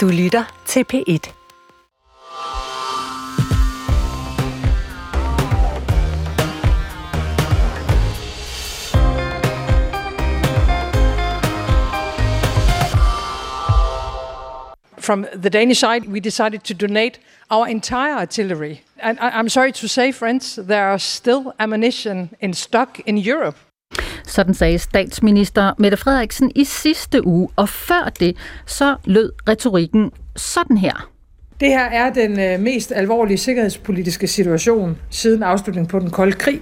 Du lytter til P1. From the Danish side, we decided to donate our entire artillery. And I- I'm sorry to say, friends, there are still ammunition in stock in Europe. Sådan sagde statsminister Mette Frederiksen i sidste uge, og før det, så lød retorikken sådan her. Det her er den øh, mest alvorlige sikkerhedspolitiske situation siden afslutningen på den kolde krig.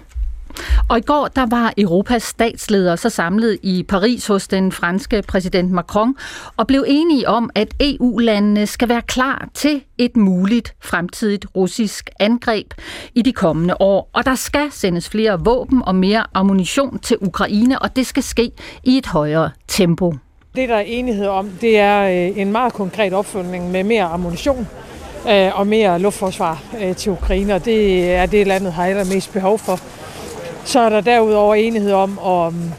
Og i går, der var Europas statsledere så samlet i Paris hos den franske præsident Macron, og blev enige om, at EU-landene skal være klar til et muligt fremtidigt russisk angreb i de kommende år. Og der skal sendes flere våben og mere ammunition til Ukraine, og det skal ske i et højere tempo. Det, der er enighed om, det er øh, en meget konkret opfølgning med mere ammunition øh, og mere luftforsvar øh, til Ukraine, og det er det, landet har allermest behov for. Så er der derudover enighed om at, mm,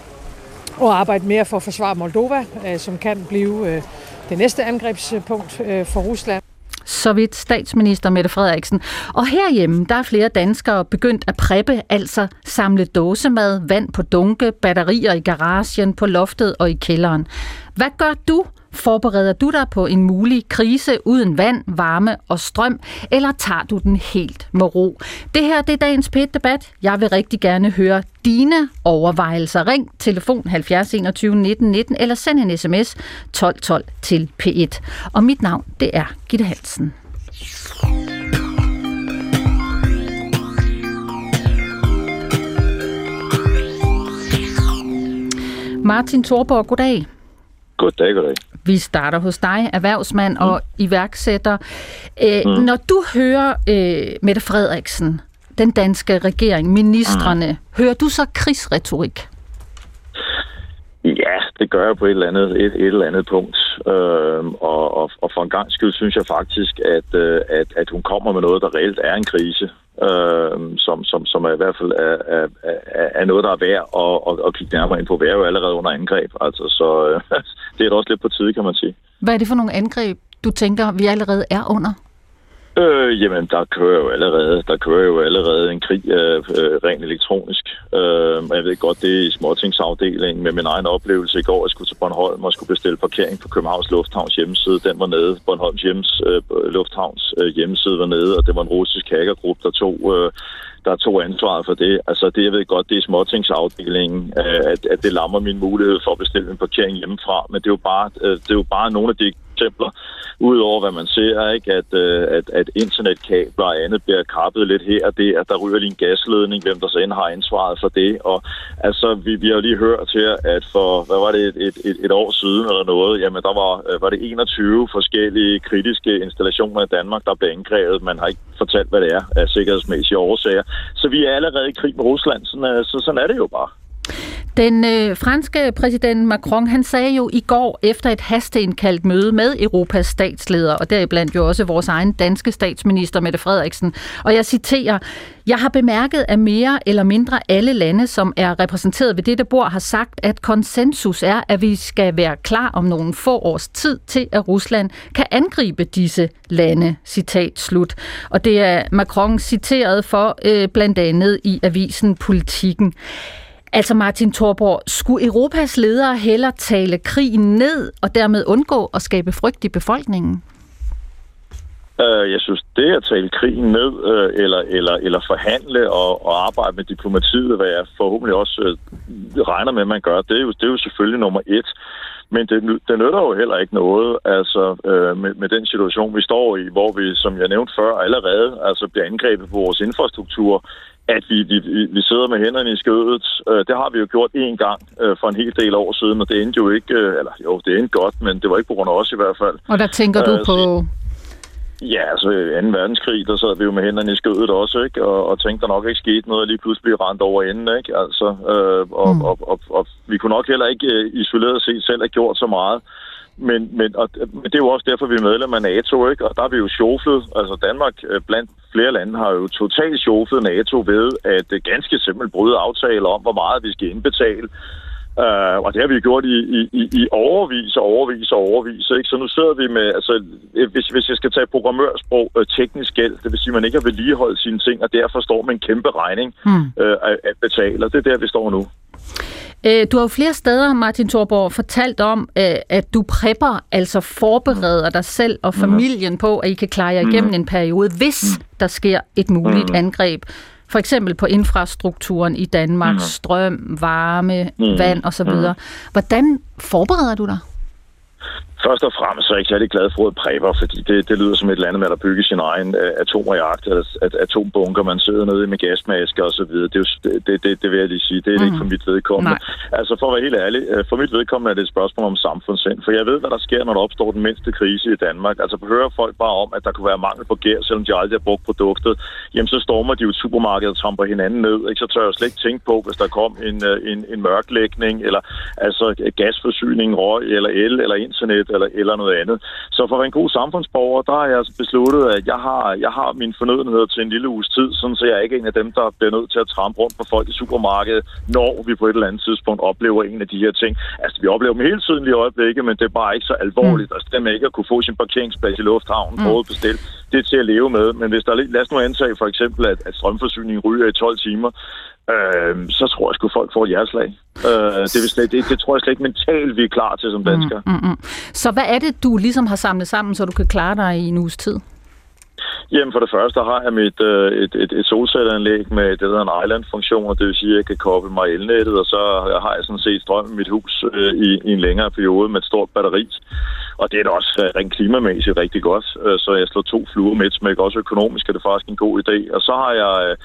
at arbejde mere for at forsvare Moldova, øh, som kan blive øh, det næste angrebspunkt øh, for Rusland. Så vidt statsminister Mette Frederiksen. Og herhjemme, der er flere danskere begyndt at preppe, altså samle dåsemad, vand på dunke, batterier i garagen, på loftet og i kælderen. Hvad gør du? Forbereder du dig på en mulig krise uden vand, varme og strøm, eller tager du den helt med ro? Det her det er dagens pæt debat. Jeg vil rigtig gerne høre dine overvejelser. Ring telefon 70 21 19 19 eller send en sms 12 12 til P1. Og mit navn det er Gitte Hansen. Martin Thorborg, goddag. Goddag, goddag. Vi starter hos dig, erhvervsmand mm. og iværksætter. Øh, mm. Når du hører øh, Mette Frederiksen, den danske regering, ministerne, mm. hører du så krigsretorik? Ja, det gør jeg på et eller andet, et, et eller andet punkt. Øhm, og, og, og for en gang skyld synes jeg faktisk, at, øh, at, at hun kommer med noget, der reelt er en krise øh, som, som, som er i hvert fald er, er, er noget, der er værd at, at, at kigge nærmere ind på. Vi er jo allerede under angreb, altså, så øh, det er da også lidt på tide, kan man sige. Hvad er det for nogle angreb, du tænker, vi allerede er under? Øh, jamen, der kører jo allerede, der kører jo allerede en krig øh, øh, rent elektronisk. Øh, og jeg ved godt, det er i småtingsafdelingen med min egen oplevelse i går. Jeg skulle til Bornholm og skulle bestille parkering på Københavns Lufthavns hjemmeside. Den var nede. Bornholms hjems, øh, Lufthavns øh, hjemmeside var nede, og det var en russisk hackergruppe, der tog... Øh, der tog ansvaret for det. Altså det, jeg ved godt, det er småtingsafdelingen, øh, at, at det lammer min mulighed for at bestille en parkering hjemmefra, men det er jo bare, øh, det er jo bare nogle af de eksempler, udover hvad man ser, ikke? At, øh, at, at internetkabler og andet bliver kappet lidt her og der, der ryger lige en gasledning, hvem der så end har ansvaret for det, og altså, vi, vi har jo lige hørt her, at for, hvad var det, et, et, et, et år siden eller noget, jamen der var, øh, var det 21 forskellige kritiske installationer i Danmark, der blev angrebet, man har ikke fortalt, hvad det er af sikkerhedsmæssige årsager, så vi er allerede i krig med Rusland, sådan, så sådan er det jo bare. Den øh, franske præsident Macron, han sagde jo i går efter et hasteindkaldt møde med Europas statsledere, og deriblandt jo også vores egen danske statsminister Mette Frederiksen, og jeg citerer, jeg har bemærket, at mere eller mindre alle lande, som er repræsenteret ved dette bord, har sagt, at konsensus er, at vi skal være klar om nogle få års tid til, at Rusland kan angribe disse lande. Citat slut. Og det er Macron citeret for øh, blandt andet i avisen Politiken. Altså Martin Thorborg, skulle Europas ledere hellere tale krigen ned og dermed undgå at skabe frygt i befolkningen? Øh, jeg synes, det at tale krigen ned, øh, eller, eller, eller forhandle og, og arbejde med diplomatiet, hvad jeg forhåbentlig også øh, regner med, at man gør, det er jo, det er jo selvfølgelig nummer et. Men det, det nytter jo heller ikke noget altså, øh, med, med den situation, vi står i, hvor vi, som jeg nævnte før, allerede altså, bliver angrebet på vores infrastruktur, at vi, vi, vi sidder med hænderne i skødet. Øh, det har vi jo gjort én gang øh, for en hel del år siden, og det endte jo ikke, øh, eller jo, det endte godt, men det var ikke på grund af os i hvert fald. Og der tænker du på... Ja, altså 2. verdenskrig, der sad vi jo med hænderne i skødet også, ikke? Og, og tænkte, der nok ikke skete noget, lige pludselig blev rent over enden, ikke? Altså, øh, og, mm. og, og, og, vi kunne nok heller ikke isoleret set selv have gjort så meget. Men, men, og, men det er jo også derfor, vi er medlem af NATO, ikke? Og der er vi jo sjoflet. Altså Danmark øh, blandt flere lande har jo totalt sjoflet NATO ved, at det ganske simpelt bryde aftaler om, hvor meget vi skal indbetale Uh, og det har vi gjort i, i, i overvis og overvis og overvis. Ikke? Så nu sidder vi med, altså, hvis, hvis jeg skal tage programmørsprog, uh, teknisk gæld, det vil sige, at man ikke har vedligeholdt sine ting, og derfor står med en kæmpe regning mm. uh, at, at betale, og det er der, vi står nu. Du har jo flere steder, Martin Thorborg, fortalt om, at du prepper, altså forbereder dig selv og familien på, at I kan klare jer igennem mm. en periode, hvis der sker et muligt angreb. For eksempel på infrastrukturen i Danmark, strøm, varme, vand osv. Hvordan forbereder du dig? Først og fremmest så er jeg ikke særlig glad for ordet præber, fordi det, det lyder som et eller andet med at bygge sin egen uh, atomreaktor, eller at, atombunker, man sidder nede med gasmasker og så videre. Det, er jo, det, det, det vil jeg lige sige. Det er mm. ikke for mit vedkommende. Nej. Altså for at være helt ærlig, uh, for mit vedkommende er det et spørgsmål om samfundssind, for jeg ved, hvad der sker, når der opstår den mindste krise i Danmark. Altså hører folk bare om, at der kunne være mangel på gær, selvom de aldrig har brugt produktet, jamen så stormer de jo et supermarked og tramper hinanden ned. Ikke? Så tør jeg slet ikke tænke på, hvis der kom en, uh, en, en mørklægning, eller altså gasforsyning, røg, eller el, eller internet, eller, eller noget andet. Så for at være en god samfundsborger, der har jeg altså besluttet, at jeg har, jeg har mine fornødenheder til en lille uges tid, sådan så jeg er ikke en af dem, der bliver nødt til at trampe rundt på folk i supermarkedet, når vi på et eller andet tidspunkt oplever en af de her ting. Altså, vi oplever dem hele tiden i øjeblikket, men det er bare ikke så alvorligt. Mm. Altså, det med ikke at kunne få sin parkeringsplads i lufthavnen, mm. både bestilt, det er til at leve med. Men hvis der lad os nu antage for eksempel, at, at strømforsyningen ryger i 12 timer, øh, så tror jeg sgu, folk får et hjerteslag. Øh, det, vil slet, det, det tror jeg slet ikke mentalt, vi er klar til som danskere. Mm, mm, mm. Så hvad er det, du ligesom har samlet sammen, så du kan klare dig i en uges tid? Jamen for det første har jeg mit, øh, et, et, et solcelleanlæg med det, der hedder en island-funktion, det vil sige, at jeg kan koble mig elnettet, og så har jeg sådan set strøm i mit hus øh, i, i en længere periode med et stort batteri. Og det er da også øh, rent klimamæssigt rigtig godt, øh, så jeg slår to fluer med et smæk. Også økonomisk er det faktisk en god idé. Og så har jeg...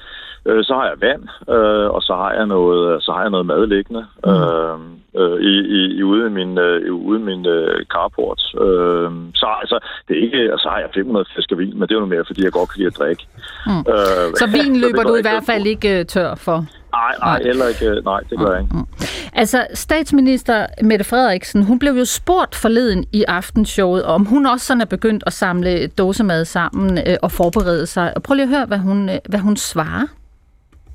Øh, så har jeg vand, øh, og så har jeg noget, så har jeg noget mad liggende mm. øh, øh, i, i, ude i min, øh, ude i min øh, carport. Øh, så altså, det er ikke, så har jeg 500 flasker vin, men det er jo mere, fordi jeg godt kan lide at drikke. Mm. Øh, så vin løber så du i hvert fald ikke tør for? Nej, nej, heller ikke. Nej, det gør jeg ikke. Mm. Altså, statsminister Mette Frederiksen, hun blev jo spurgt forleden i aftenshowet, om hun også sådan er begyndt at samle dåsemad sammen øh, og forberede sig. Prøv lige at høre, hvad hun, øh, hvad hun svarer.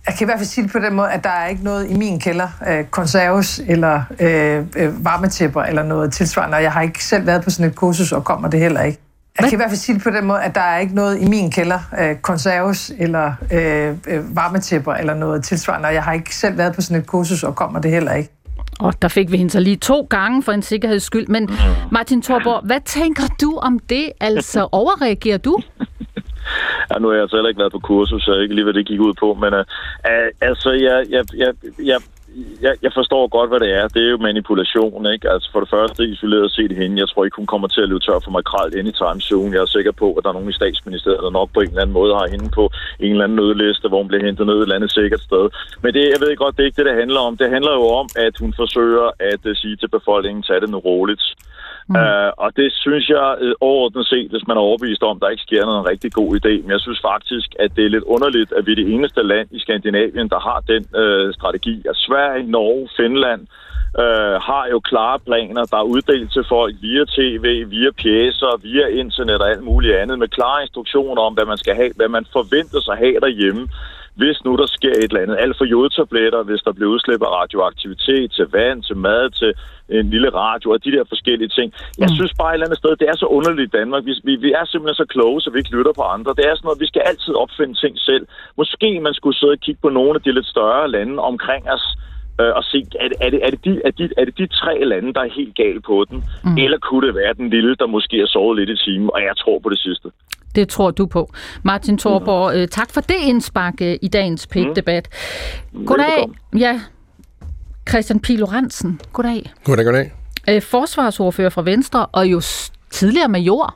Jeg kan i hvert fald sige det på den måde, at der er ikke noget i min kælder, øh, konserves eller øh, øh, varmetæpper eller noget tilsvarende, og jeg har ikke selv været på sådan et kursus, og kommer det heller ikke. Jeg kan i hvert fald sige det på den måde, at der er ikke noget i min kælder, øh, konserves eller øh, øh, varmetæpper eller noget tilsvarende, og jeg har ikke selv været på sådan et kursus, og kommer det heller ikke. Og der fik vi hende så lige to gange for en sikkerheds skyld. Men Martin Thorborg, hvad tænker du om det? Altså, overreagerer du? Ja, nu har jeg altså heller ikke været på kursus, så jeg ikke lige, hvad det gik ud på, men uh, altså, jeg, jeg, jeg, jeg, jeg, jeg forstår godt, hvad det er. Det er jo manipulation, ikke? Altså for det første isoleret set hende. Jeg tror ikke, hun kommer til at løbe tør for makralt anytime soon. Jeg er sikker på, at der er nogen i statsministeriet, der nok på en eller anden måde har hende på en eller anden nødliste, hvor hun bliver hentet ned et eller andet sikkert sted. Men det, jeg ved godt, det er ikke det, det handler om. Det handler jo om, at hun forsøger at uh, sige til befolkningen, tag det nu roligt. Mm. Uh, og det synes jeg uh, overordnet set, hvis man er overbevist om, der ikke sker noget rigtig god idé. Men jeg synes faktisk, at det er lidt underligt, at vi er det eneste land i Skandinavien, der har den uh, strategi. At Sverige, Norge, Finland uh, har jo klare planer, der er uddelt til folk via tv, via pjæser, via internet og alt muligt andet, med klare instruktioner om, hvad man skal have, hvad man forventer sig have derhjemme hvis nu der sker et eller andet. Alt for jodtabletter, hvis der bliver af radioaktivitet til vand, til mad, til en lille radio og de der forskellige ting. Jeg mm. synes bare et eller andet sted, det er så underligt i Danmark. Vi, vi, vi er simpelthen så kloge, så vi ikke lytter på andre. Det er sådan noget, vi skal altid opfinde ting selv. Måske man skulle sidde og kigge på nogle af de lidt større lande omkring os, øh, og se, er det, er, det, er, det de, er, de, er det de tre lande, der er helt galt på den? Mm. Eller kunne det være den lille, der måske har sovet lidt i timen? Og jeg tror på det sidste. Det tror du på. Martin Thorborg, mm. tak for det indspark øh, i dagens PET-debat. Mm. Goddag. Ja, Christian Pilo Lorentzen. Goddag. Goddag, goddag. Øh, forsvarsordfører fra Venstre, og jo tidligere major.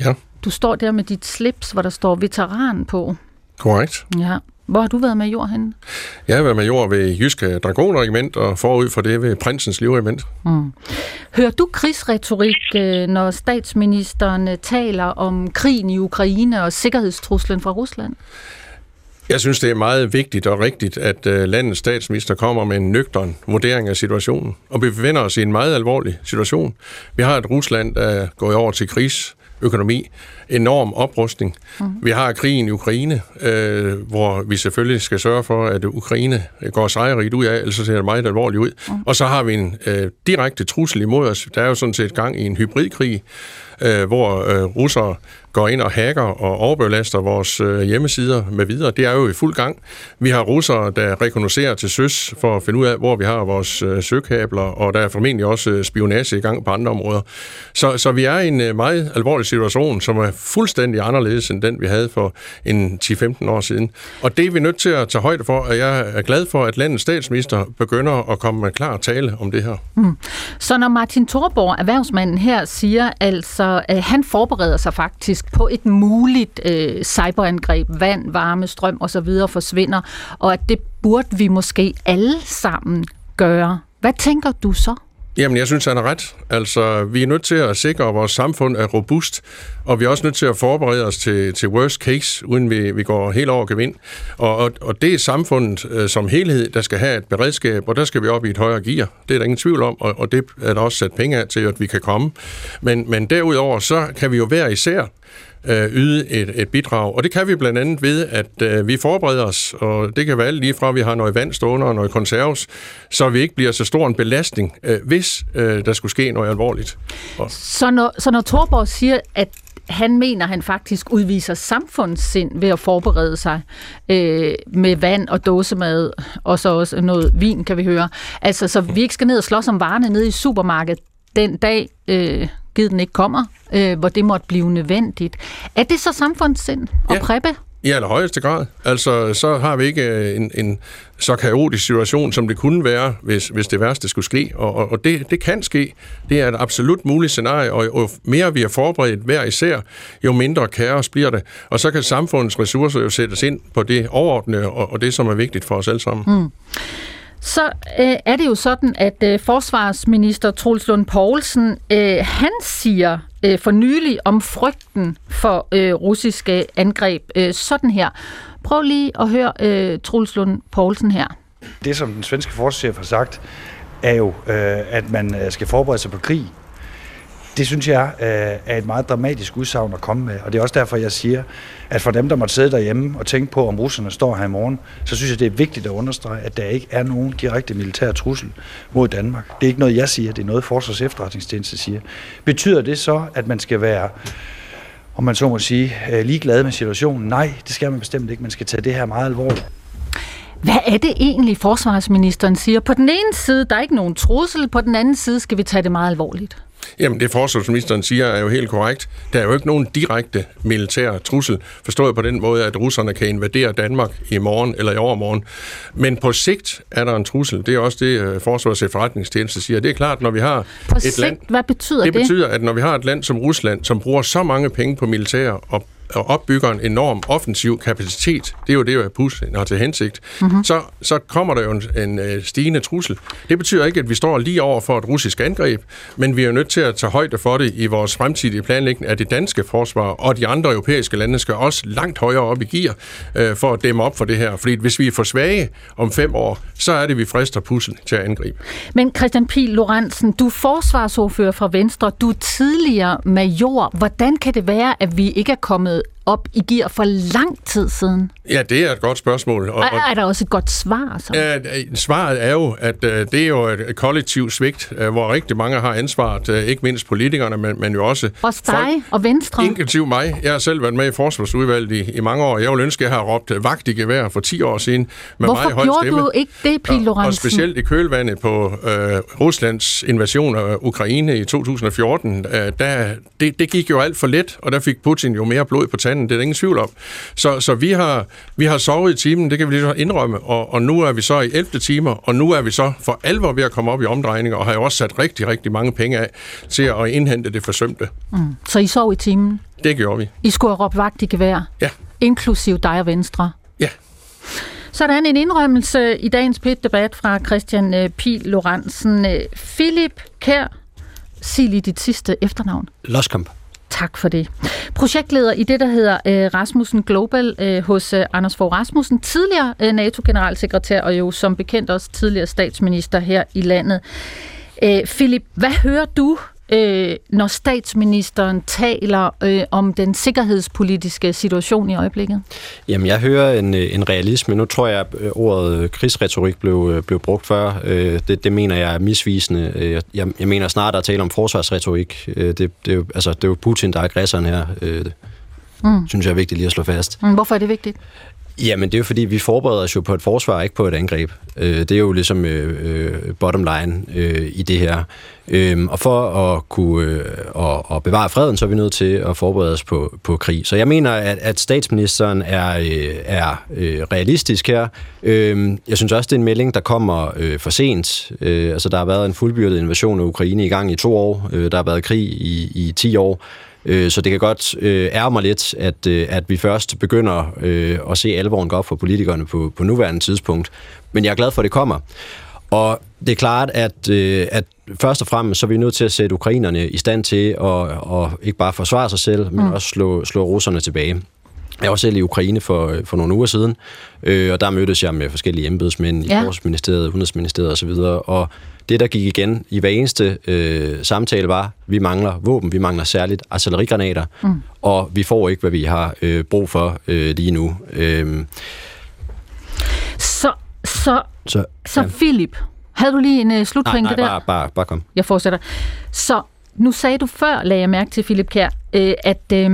Ja. Du står der med dit slips, hvor der står veteran på. Korrekt. Ja. Hvor har du været major henne? Jeg har været major ved Jyske Dragonregiment, og forud for det ved Prinsens Livregiment. Mm. Hører du krigsretorik, øh, når statsministeren øh, taler om krigen i Ukraine og sikkerhedstruslen fra Rusland? Jeg synes, det er meget vigtigt og rigtigt, at øh, landets statsminister kommer med en nøgtern vurdering af situationen. Og vi befinder os i en meget alvorlig situation. Vi har et Rusland, der går over til krigs økonomi, enorm oprustning. Mm. Vi har krigen i Ukraine, øh, hvor vi selvfølgelig skal sørge for, at Ukraine går sejrigt ud af, ellers ser det meget alvorligt ud. Mm. Og så har vi en øh, direkte trussel imod os. Der er jo sådan set gang i en hybridkrig, øh, hvor øh, russere går ind og hacker og overbelaster vores øh, hjemmesider med videre. Det er jo i fuld gang. Vi har russere, der rekognoserer til søs for at finde ud af, hvor vi har vores øh, søkabler, og der er formentlig også øh, spionage i gang på andre områder. Så, så vi er i en øh, meget alvorlig situation, som er fuldstændig anderledes end den, vi havde for en 10-15 år siden. Og det er vi nødt til at tage højde for, og jeg er glad for, at landets statsminister begynder at komme med klar tale om det her. Mm. Så når Martin Thorborg, erhvervsmanden her, siger altså, at han forbereder sig faktisk på et muligt øh, cyberangreb, vand, varme, strøm osv. forsvinder, og at det burde vi måske alle sammen gøre. Hvad tænker du så? Jamen, jeg synes, han har ret. Altså, vi er nødt til at sikre, at vores samfund er robust, og vi er også nødt til at forberede os til, til worst case, uden vi, vi går helt over gevind. Og, og, og det er samfundet øh, som helhed, der skal have et beredskab, og der skal vi op i et højere gear. Det er der ingen tvivl om, og, og det er der også sat penge af til, at vi kan komme. Men, men derudover, så kan vi jo hver især øh, yde et, et bidrag. Og det kan vi blandt andet ved, at øh, vi forbereder os, og det kan være lige fra, at vi har noget vand stående og noget konserves, så vi ikke bliver så stor en belastning, øh, hvis øh, der skulle ske noget alvorligt. Og... Så når, så når Torborg siger, at han mener, at han faktisk udviser samfundssind ved at forberede sig øh, med vand og dåsemad, og så også noget vin, kan vi høre. Altså, så vi ikke skal ned og slås om varerne nede i supermarkedet den dag, øh, givet den ikke kommer, øh, hvor det måtte blive nødvendigt. Er det så samfundssind og ja. præppe? I allerhøjeste grad. Altså, så har vi ikke øh, en, en så kaotisk situation, som det kunne være, hvis, hvis det værste skulle ske. Og, og, og det, det kan ske. Det er et absolut muligt scenarie, og jo mere vi er forberedt hver især, jo mindre kaos bliver det. Og så kan samfundets ressourcer jo sættes ind på det overordnede, og, og det, som er vigtigt for os alle sammen. Mm. Så øh, er det jo sådan, at øh, forsvarsminister Troels Lund Poulsen, øh, han siger øh, for nylig om frygten for øh, russiske angreb øh, sådan her. Prøv lige at høre øh, Troels Lund Poulsen her. Det, som den svenske forsvarschef har sagt, er jo, øh, at man øh, skal forberede sig på krig. Det synes jeg øh, er et meget dramatisk udsagn at komme med, og det er også derfor, jeg siger, at for dem, der måtte sidde derhjemme og tænke på, om russerne står her i morgen, så synes jeg, det er vigtigt at understrege, at der ikke er nogen direkte militær trussel mod Danmark. Det er ikke noget, jeg siger, det er noget, Forsvars efterretningstjeneste siger. Betyder det så, at man skal være om man så må sige, øh, ligeglad med situationen? Nej, det skal man bestemt ikke. Man skal tage det her meget alvorligt. Hvad er det egentlig, forsvarsministeren siger? På den ene side, der er ikke nogen trussel, på den anden side skal vi tage det meget alvorligt. Jamen, det forsvarsministeren siger er jo helt korrekt. Der er jo ikke nogen direkte militær trussel, forstået på den måde, at russerne kan invadere Danmark i morgen eller i overmorgen. Men på sigt er der en trussel. Det er også det, øh, Forsvars efterretningstjeneste siger. Det er klart, når vi har på et sigt, land... hvad betyder det? Det betyder, at når vi har et land som Rusland, som bruger så mange penge på militær og og opbygger en enorm offensiv kapacitet, det er jo det, Putin har til hensigt, mm-hmm. så, så kommer der jo en, en øh, stigende trussel. Det betyder ikke, at vi står lige over for et russisk angreb, men vi er nødt til at tage højde for det i vores fremtidige planlægning af det danske forsvar, og de andre europæiske lande skal også langt højere op i gear øh, for at dæmme op for det her. Fordi hvis vi er for svage om fem år, så er det, vi frister Putin til at angribe. Men Christian Pihl Lorentzen, du er forsvarsordfører fra Venstre, du er tidligere major. Hvordan kan det være, at vi ikke er kommet noget op i gear for lang tid siden? Ja, det er et godt spørgsmål. Og, og er der også et godt svar? Så? Ja, svaret er jo, at uh, det er jo et kollektivt svigt, uh, hvor rigtig mange har ansvaret, uh, ikke mindst politikerne, men, men jo også Også dig folk, og Venstre? Inklusiv mig. Jeg har selv været med i forsvarsudvalget i, i mange år. Jeg ville ønske, at jeg har råbt vagt i gevær for 10 år siden. Med Hvorfor meget gjorde stemme. du ikke det, Pil Lorentzen? Og, og specielt i kølvandet på uh, Ruslands invasion af Ukraine i 2014, uh, der, det, det gik jo alt for let, og der fik Putin jo mere blod på tanden, det er der ingen tvivl om. Så, så vi, har, vi har sovet i timen, det kan vi lige indrømme, og, og nu er vi så i 11. timer, og nu er vi så for alvor ved at komme op i omdrejninger, og har jo også sat rigtig, rigtig mange penge af til at indhente det forsømte. Mm. Så I sov i timen? Det gjorde vi. I skulle have råbt vagt i gevær? Ja. Inklusiv dig og Venstre? Ja. Sådan en indrømmelse i dagens pit-debat fra Christian øh, Pil Lorentzen. Øh, Philip Kær, sig lige dit sidste efternavn. Loskamp. Tak for det. Projektleder i det, der hedder øh, Rasmussen Global øh, hos øh, Anders Fogh Rasmussen, tidligere øh, NATO-generalsekretær og jo som bekendt også tidligere statsminister her i landet. Øh, Philip, hvad hører du øh, når statsministeren taler øh, om den sikkerhedspolitiske situation i øjeblikket? Jamen, jeg hører en, øh, en realisme. Nu tror jeg, at øh, ordet krigsretorik blev, øh, blev brugt før. Det, det mener jeg er misvisende. Jeg, jeg mener snart, at tale om forsvarsretorik. Det, det, er jo, altså, det er jo Putin, der er aggressoren her. Det mm. synes jeg er vigtigt lige at slå fast. Mm, hvorfor er det vigtigt? Jamen, det er jo fordi, vi forbereder os jo på et forsvar, ikke på et angreb. Øh, det er jo ligesom øh, øh, bottom line øh, i det her. Øh, og for at kunne øh, og, og bevare freden, så er vi nødt til at forberede os på, på krig. Så jeg mener, at, at statsministeren er, øh, er øh, realistisk her. Øh, jeg synes også, det er en melding, der kommer øh, for sent. Øh, altså, der har været en fuldbyrdet invasion af Ukraine i gang i to år. Øh, der har været krig i, i ti år. Øh, så det kan godt øh, ære mig lidt, at, øh, at vi først begynder øh, at se alvoren gå op for politikerne på, på nuværende tidspunkt. Men jeg er glad for, at det kommer. Og det er klart, at, øh, at først og fremmest så er vi nødt til at sætte ukrainerne i stand til at, at ikke bare forsvare sig selv, men mm. også slå, slå russerne tilbage. Jeg var selv i Ukraine for, for nogle uger siden, øh, og der mødtes jeg med forskellige embedsmænd i ja. Forsvarsministeriet, Udenrigsministeriet osv., og det, der gik igen i hver eneste øh, samtale, var, vi mangler våben, vi mangler særligt artillerigranater, mm. og vi får ikke, hvad vi har øh, brug for øh, lige nu. Øh, så, så, så, så ja. Philip, havde du lige en uh, slutpointe nej, nej, der? Bare, bare, bare kom. Jeg fortsætter. Så nu sagde du før, lagde jeg mærke til, Philip Kjær, øh, at øh,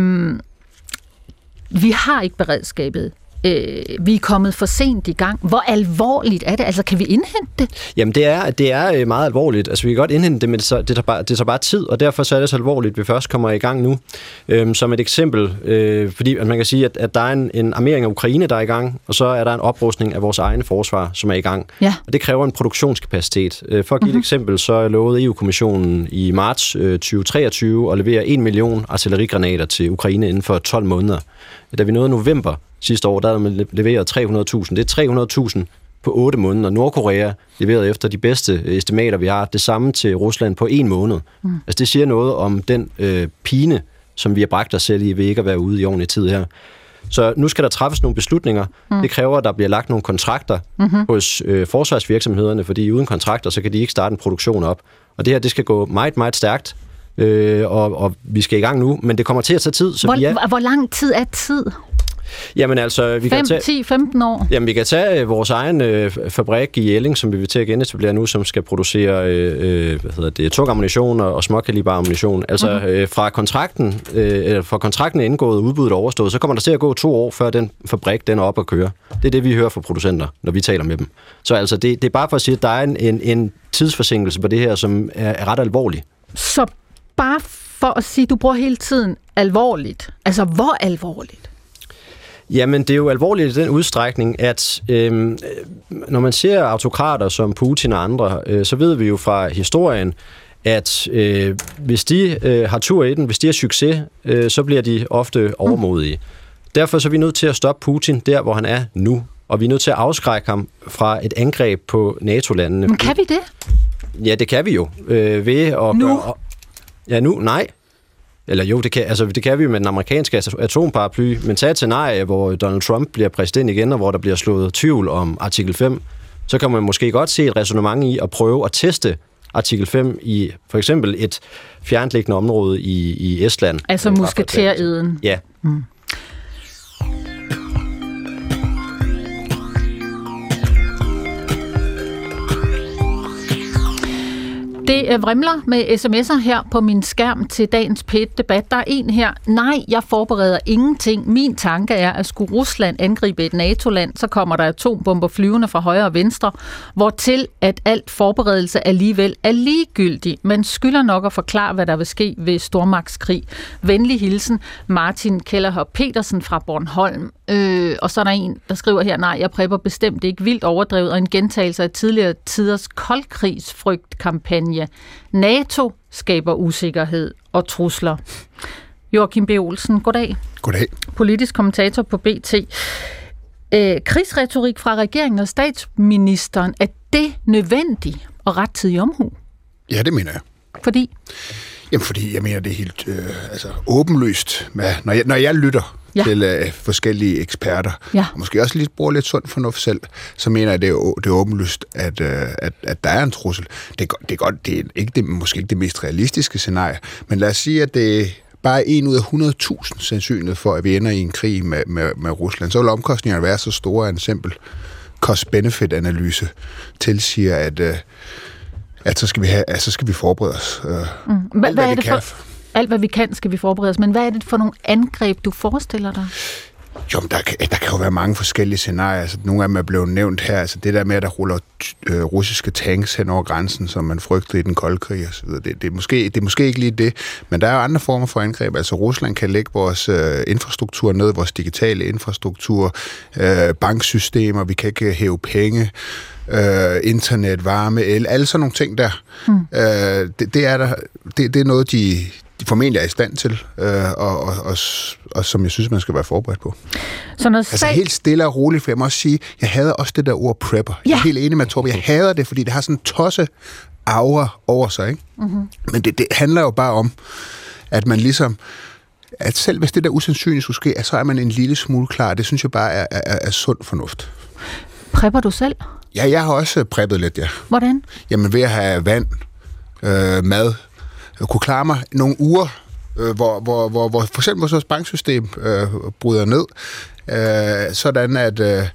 vi har ikke beredskabet øh, vi er kommet for sent i gang. Hvor alvorligt er det? Altså, kan vi indhente det? Jamen, det er, det er øh, meget alvorligt. Altså, vi kan godt indhente det, men det, tager, det, tager bare, det tager bare tid, og derfor så er det så alvorligt, at vi først kommer i gang nu. Øhm, som et eksempel, øh, fordi at man kan sige, at, at der er en, en armering af Ukraine, der er i gang, og så er der en oprustning af vores egne forsvar, som er i gang. Ja. Og det kræver en produktionskapacitet. Øh, for at give mm-hmm. et mhm. eksempel, så lovede EU-kommissionen i marts øh, 2023 at levere 1 million artillerigranater til Ukraine inden for 12 måneder. Da vi nåede november sidste år, der havde man leveret 300.000. Det er 300.000 på 8 måneder. Nordkorea leverede efter de bedste estimater, vi har, det samme til Rusland på en måned. Mm. Altså det siger noget om den øh, pine, som vi har bragt os selv i ved ikke at være ude i ordentlig tid her. Så nu skal der træffes nogle beslutninger. Mm. Det kræver, at der bliver lagt nogle kontrakter mm-hmm. hos øh, forsvarsvirksomhederne, fordi uden kontrakter, så kan de ikke starte en produktion op. Og det her, det skal gå meget, meget stærkt, øh, og, og vi skal i gang nu, men det kommer til at tage tid. Så hvor, vi er... hvor lang tid er tid? Jamen altså... Vi 5, kan tage, 10, 15 år? Jamen vi kan tage øh, vores egen øh, fabrik i Jelling, som vi vil til at genetablere nu, som skal producere øh, øh hvad hedder det, tung ammunition og, og småkaliber ammunition. Altså mm-hmm. øh, fra kontrakten, øh, fra kontrakten er indgået og udbuddet overstået, så kommer der til at gå to år, før den fabrik den er op at køre. Det er det, vi hører fra producenter, når vi taler med dem. Så altså det, det er bare for at sige, at der er en, en, en tidsforsinkelse på det her, som er, er ret alvorlig. Så bare for at sige, du bruger hele tiden alvorligt. Altså hvor alvorligt? Jamen, det er jo alvorligt i den udstrækning, at øh, når man ser autokrater som Putin og andre, øh, så ved vi jo fra historien, at øh, hvis de øh, har tur i den, hvis de har succes, øh, så bliver de ofte overmodige. Derfor så er vi nødt til at stoppe Putin der, hvor han er nu. Og vi er nødt til at afskrække ham fra et angreb på NATO-landene. Men kan vi det? Ja, det kan vi jo. Øh, ved at nu? Gøre, ja, nu? Nej. Eller jo, det kan, altså, det kan vi med den amerikanske atomparaply, men tag et scenarie, hvor Donald Trump bliver præsident igen, og hvor der bliver slået tvivl om artikel 5, så kan man måske godt se et resonemang i at prøve at teste artikel 5 i for eksempel et fjernliggende område i, i Estland. Altså musketæreden. Ja. Mm. Det øh, vrimler med sms'er her på min skærm til dagens PET-debat. Der er en her. Nej, jeg forbereder ingenting. Min tanke er, at skulle Rusland angribe et NATO-land, så kommer der atombomber flyvende fra højre og venstre, hvortil at alt forberedelse alligevel er ligegyldig. Man skylder nok at forklare, hvad der vil ske ved stormagtskrig. Venlig hilsen, Martin Kellerhop Petersen fra Bornholm. Øh, og så er der en, der skriver her, nej, jeg prepper bestemt ikke vildt overdrevet, og en gentagelse af tidligere tiders koldkrigsfrygtkampagne. NATO skaber usikkerhed og trusler. Joachim B. Olsen, goddag. Goddag. Politisk kommentator på BT. Øh, krigsretorik fra regeringen og statsministeren, er det nødvendigt og rettidig omhu? Ja, det mener jeg. Fordi? Jamen, fordi jeg mener, det er helt øh, altså, åbenløst. Med, når, jeg, når jeg lytter ja. til øh, forskellige eksperter, ja. og måske også lige bruger lidt sund fornuft selv, så mener jeg, det er, det er åbenlyst, at, øh, at, at der er en trussel. Det er, det er, godt, det er ikke det, måske ikke det mest realistiske scenarie, men lad os sige, at det bare en ud af 100.000 sandsynlighed for, at vi ender i en krig med, med, med Rusland, så vil omkostningerne være så store, at en simpel cost-benefit-analyse tilsiger, at, øh, at så skal vi, have, at så skal vi forberede os. Øh, mm. Hvad, hvad, er det for, alt, hvad vi kan, skal vi forberede os. Men hvad er det for nogle angreb, du forestiller dig? Jo, men der, der kan jo være mange forskellige scenarier. Altså, nogle af dem er blevet nævnt her. Altså, det der med, at der ruller øh, russiske tanks hen over grænsen, som man frygtede i den kolde krig osv., det, det, er måske, det er måske ikke lige det. Men der er jo andre former for angreb. Altså, Rusland kan lægge vores øh, infrastruktur ned, vores digitale infrastruktur, øh, banksystemer, vi kan ikke hæve penge, øh, internet, varme, el, alle sådan nogle ting der. Hmm. Øh, det, det, er der, det, det er noget, de, de formentlig er i stand til, øh, og, og, og, og som jeg synes, man skal være forberedt på. Så når altså helt stille og roligt, for jeg må også sige, jeg hader også det der ord prepper. Ja. Jeg er helt enig med Torben, jeg hader det, fordi det har sådan en tosse aura over sig. Ikke? Mm-hmm. Men det, det handler jo bare om, at man ligesom at selv hvis det der usandsynligt skulle ske, så er man en lille smule klar. Det synes jeg bare er, er, er sund fornuft. Prepper du selv? Ja, jeg har også preppet lidt, ja. Hvordan? Jamen ved at have vand, øh, mad, kunne klare mig nogle uger, øh, hvor, hvor, hvor, hvor for eksempel vores banksystem øh, bryder ned, øh, sådan at... Øh,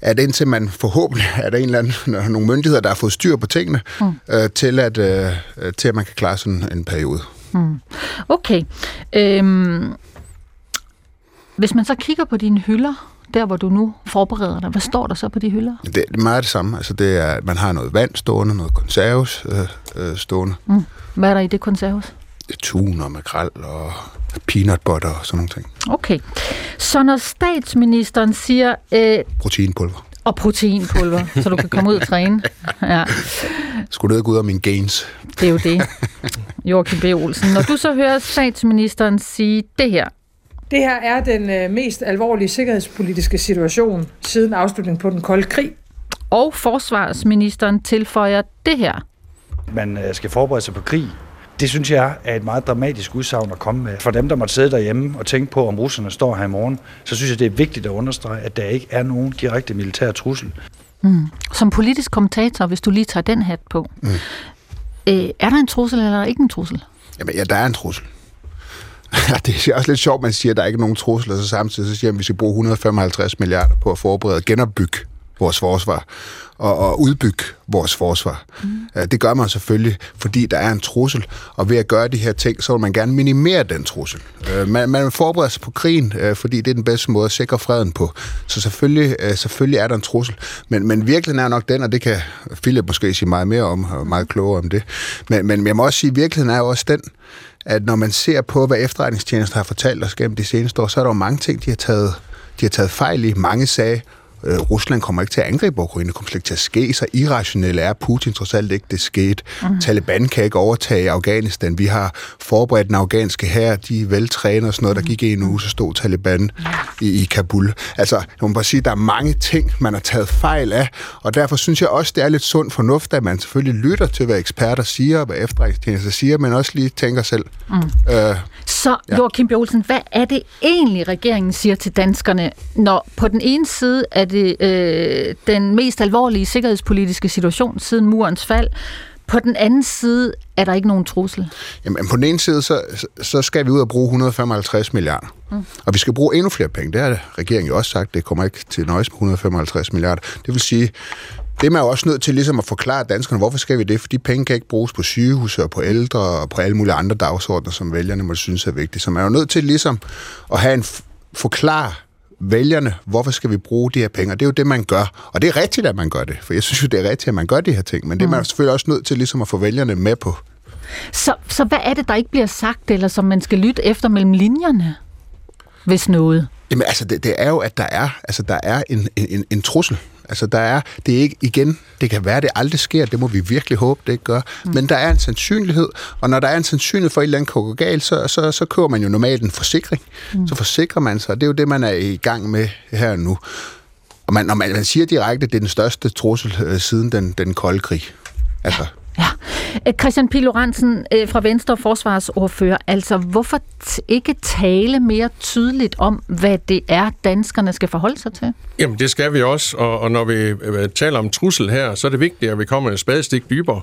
at indtil man forhåbentlig er der en eller anden, nogle myndigheder, der har fået styr på tingene, mm. øh, til, at, øh, til at man kan klare sådan en periode. Mm. Okay. Øhm, hvis man så kigger på dine hylder, der hvor du nu forbereder dig, hvad står der så på de hylder? Det er meget det samme. Altså det er, man har noget vand stående, noget konserves øh, øh, stående. Mm. Hvad er der i det konserves? Tun og makrel og peanut butter og sådan nogle ting. Okay. Så når statsministeren siger... Øh, proteinpulver. Og proteinpulver, så du kan komme ud og træne. Ja. Skulle det ikke ud af mine gains? Det er jo det. Joachim B. Olsen. Når du så hører statsministeren sige det her, det her er den øh, mest alvorlige sikkerhedspolitiske situation siden afslutningen på den kolde krig. Og forsvarsministeren tilføjer det her. Man øh, skal forberede sig på krig. Det synes jeg er et meget dramatisk udsagn at komme med. For dem, der måtte sidde derhjemme og tænke på, om russerne står her i morgen, så synes jeg, det er vigtigt at understrege, at der ikke er nogen direkte militær trussel. Mm. Som politisk kommentator, hvis du lige tager den hat på, mm. øh, er der en trussel eller er der ikke en trussel? Jamen, ja, der er en trussel. Ja, det er også lidt sjovt, man siger, at der er ikke nogen trussel, og så samtidig så siger man, at vi skal bruge 155 milliarder på at forberede genopbygge vores forsvar og, og udbygge vores forsvar. Mm. Det gør man selvfølgelig, fordi der er en trussel, og ved at gøre de her ting, så vil man gerne minimere den trussel. Øh, man, man forbereder sig på krigen, øh, fordi det er den bedste måde at sikre freden på. Så selvfølgelig, øh, selvfølgelig er der en trussel, men, men virkeligheden er nok den, og det kan Philip måske sige meget mere om, og meget klogere om det, men, men jeg må også sige, at virkeligheden er også den, at når man ser på, hvad efterretningstjenesten har fortalt os gennem de seneste år, så er der jo mange ting, de har taget, de har taget fejl i. Mange sagde, øh, Rusland kommer ikke til at angribe Ukraine, kommer slet ikke til at ske, så irrationelle er Putin trods alt ikke, det skete. Mm. Taliban kan ikke overtage Afghanistan. Vi har forberedt den afghanske her, de er veltrænet og sådan noget, der gik i en uge, så stod Taliban i, i Kabul. Altså, jeg må bare sige, der er mange ting, man har taget fejl af, og derfor synes jeg også, det er lidt sund fornuft, at man selvfølgelig lytter til, hvad eksperter siger, og hvad efterretningstjenester siger, men også lige tænker selv. Mm. Øh, så, ja. Joachim B. Olsen, hvad er det egentlig, regeringen siger til danskerne, når på den ene side er det øh, den mest alvorlige sikkerhedspolitiske situation siden murens fald, på den anden side er der ikke nogen trussel. Jamen, på den ene side, så, så skal vi ud og bruge 155 milliarder. Mm. Og vi skal bruge endnu flere penge. Det har regeringen jo også sagt. Det kommer ikke til nøjes med 155 milliarder. Det vil sige, det er man jo også nødt til ligesom at forklare danskerne, hvorfor skal vi det? For de penge kan ikke bruges på sygehus og på ældre og på alle mulige andre dagsordner, som vælgerne må synes er vigtige. Så man er jo nødt til ligesom at have en forklare vælgerne, hvorfor skal vi bruge de her penge? Og det er jo det, man gør. Og det er rigtigt, at man gør det. For jeg synes jo, det er rigtigt, at man gør de her ting. Men det er man mm. selvfølgelig også nødt til ligesom at få vælgerne med på. Så, så hvad er det, der ikke bliver sagt, eller som man skal lytte efter mellem linjerne, hvis noget? Jamen altså, det, det er jo, at der er, altså, der er en, en, en trussel. Altså, der er, det er ikke, igen, det kan være, det aldrig sker, det må vi virkelig håbe, det ikke gør, mm. men der er en sandsynlighed, og når der er en sandsynlighed for, at et eller andet galt, så, så, så køber man jo normalt en forsikring. Mm. Så forsikrer man sig, og det er jo det, man er i gang med her nu. Og man, når man, man siger direkte, at det er den største trussel øh, siden den, den kolde krig. Altså, Ja. Øh, Christian P. Lorentzen øh, fra Venstre forsvarsordfører, altså hvorfor ikke tale mere tydeligt om, hvad det er, danskerne skal forholde sig til? Jamen, det skal vi også, og, og når vi øh, taler om trussel her, så er det vigtigt, at vi kommer et spadestik dybere,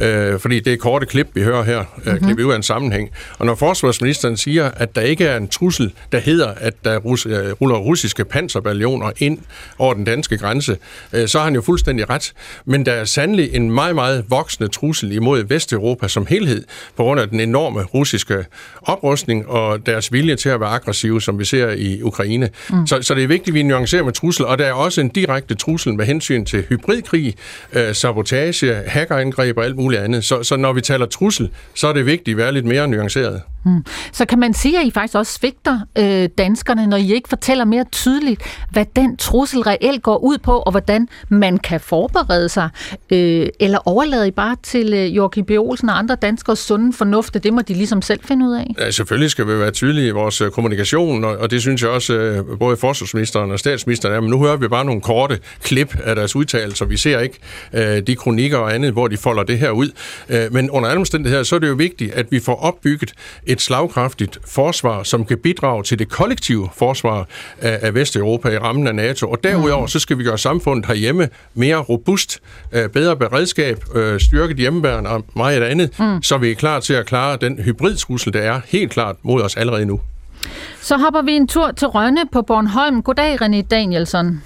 øh, fordi det er korte klip, vi hører her, mm-hmm. klip ud af en sammenhæng. Og når forsvarsministeren siger, at der ikke er en trussel, der hedder, at der rus, ruller russiske panserballioner ind over den danske grænse, øh, så har han jo fuldstændig ret. Men der er sandelig en meget, meget voksende trussel imod Vesteuropa som helhed, på grund af den enorme russiske oprustning og deres vilje til at være aggressive, som vi ser i Ukraine. Mm. Så, så det er vigtigt, at vi nuancerer med trussel, og der er også en direkte trussel med hensyn til hybridkrig, øh, sabotage, hackerangreb og alt muligt andet. Så, så når vi taler trussel, så er det vigtigt at være lidt mere nuanceret. Mm. Så kan man sige, at I faktisk også svigter øh, danskerne, når I ikke fortæller mere tydeligt, hvad den trussel reelt går ud på, og hvordan man kan forberede sig, øh, eller overlader I bare til øh, Joachim B. Olsen og andre danskere sunde fornuft, det må de ligesom selv finde ud af? Ja, selvfølgelig skal vi være tydelige i vores øh, kommunikation, og, og det synes jeg også, øh, både forsvarsministeren og statsministeren er, men nu hører vi bare nogle korte klip af deres udtalelser. Vi ser ikke øh, de kronikker og andet, hvor de folder det her ud. Øh, men under alle omstændigheder, så er det jo vigtigt, at vi får opbygget et slagkraftigt forsvar, som kan bidrage til det kollektive forsvar af, af Vesteuropa i rammen af NATO. Og derudover så skal vi gøre samfundet herhjemme mere robust, øh, bedre beredskab, øh, styrket hjemmeværn og meget andet, mm. så vi er klar til at klare den hybridtrussel, der er helt klart mod os allerede nu. Så hopper vi en tur til Rønne på Bornholm. Goddag, René Danielsen.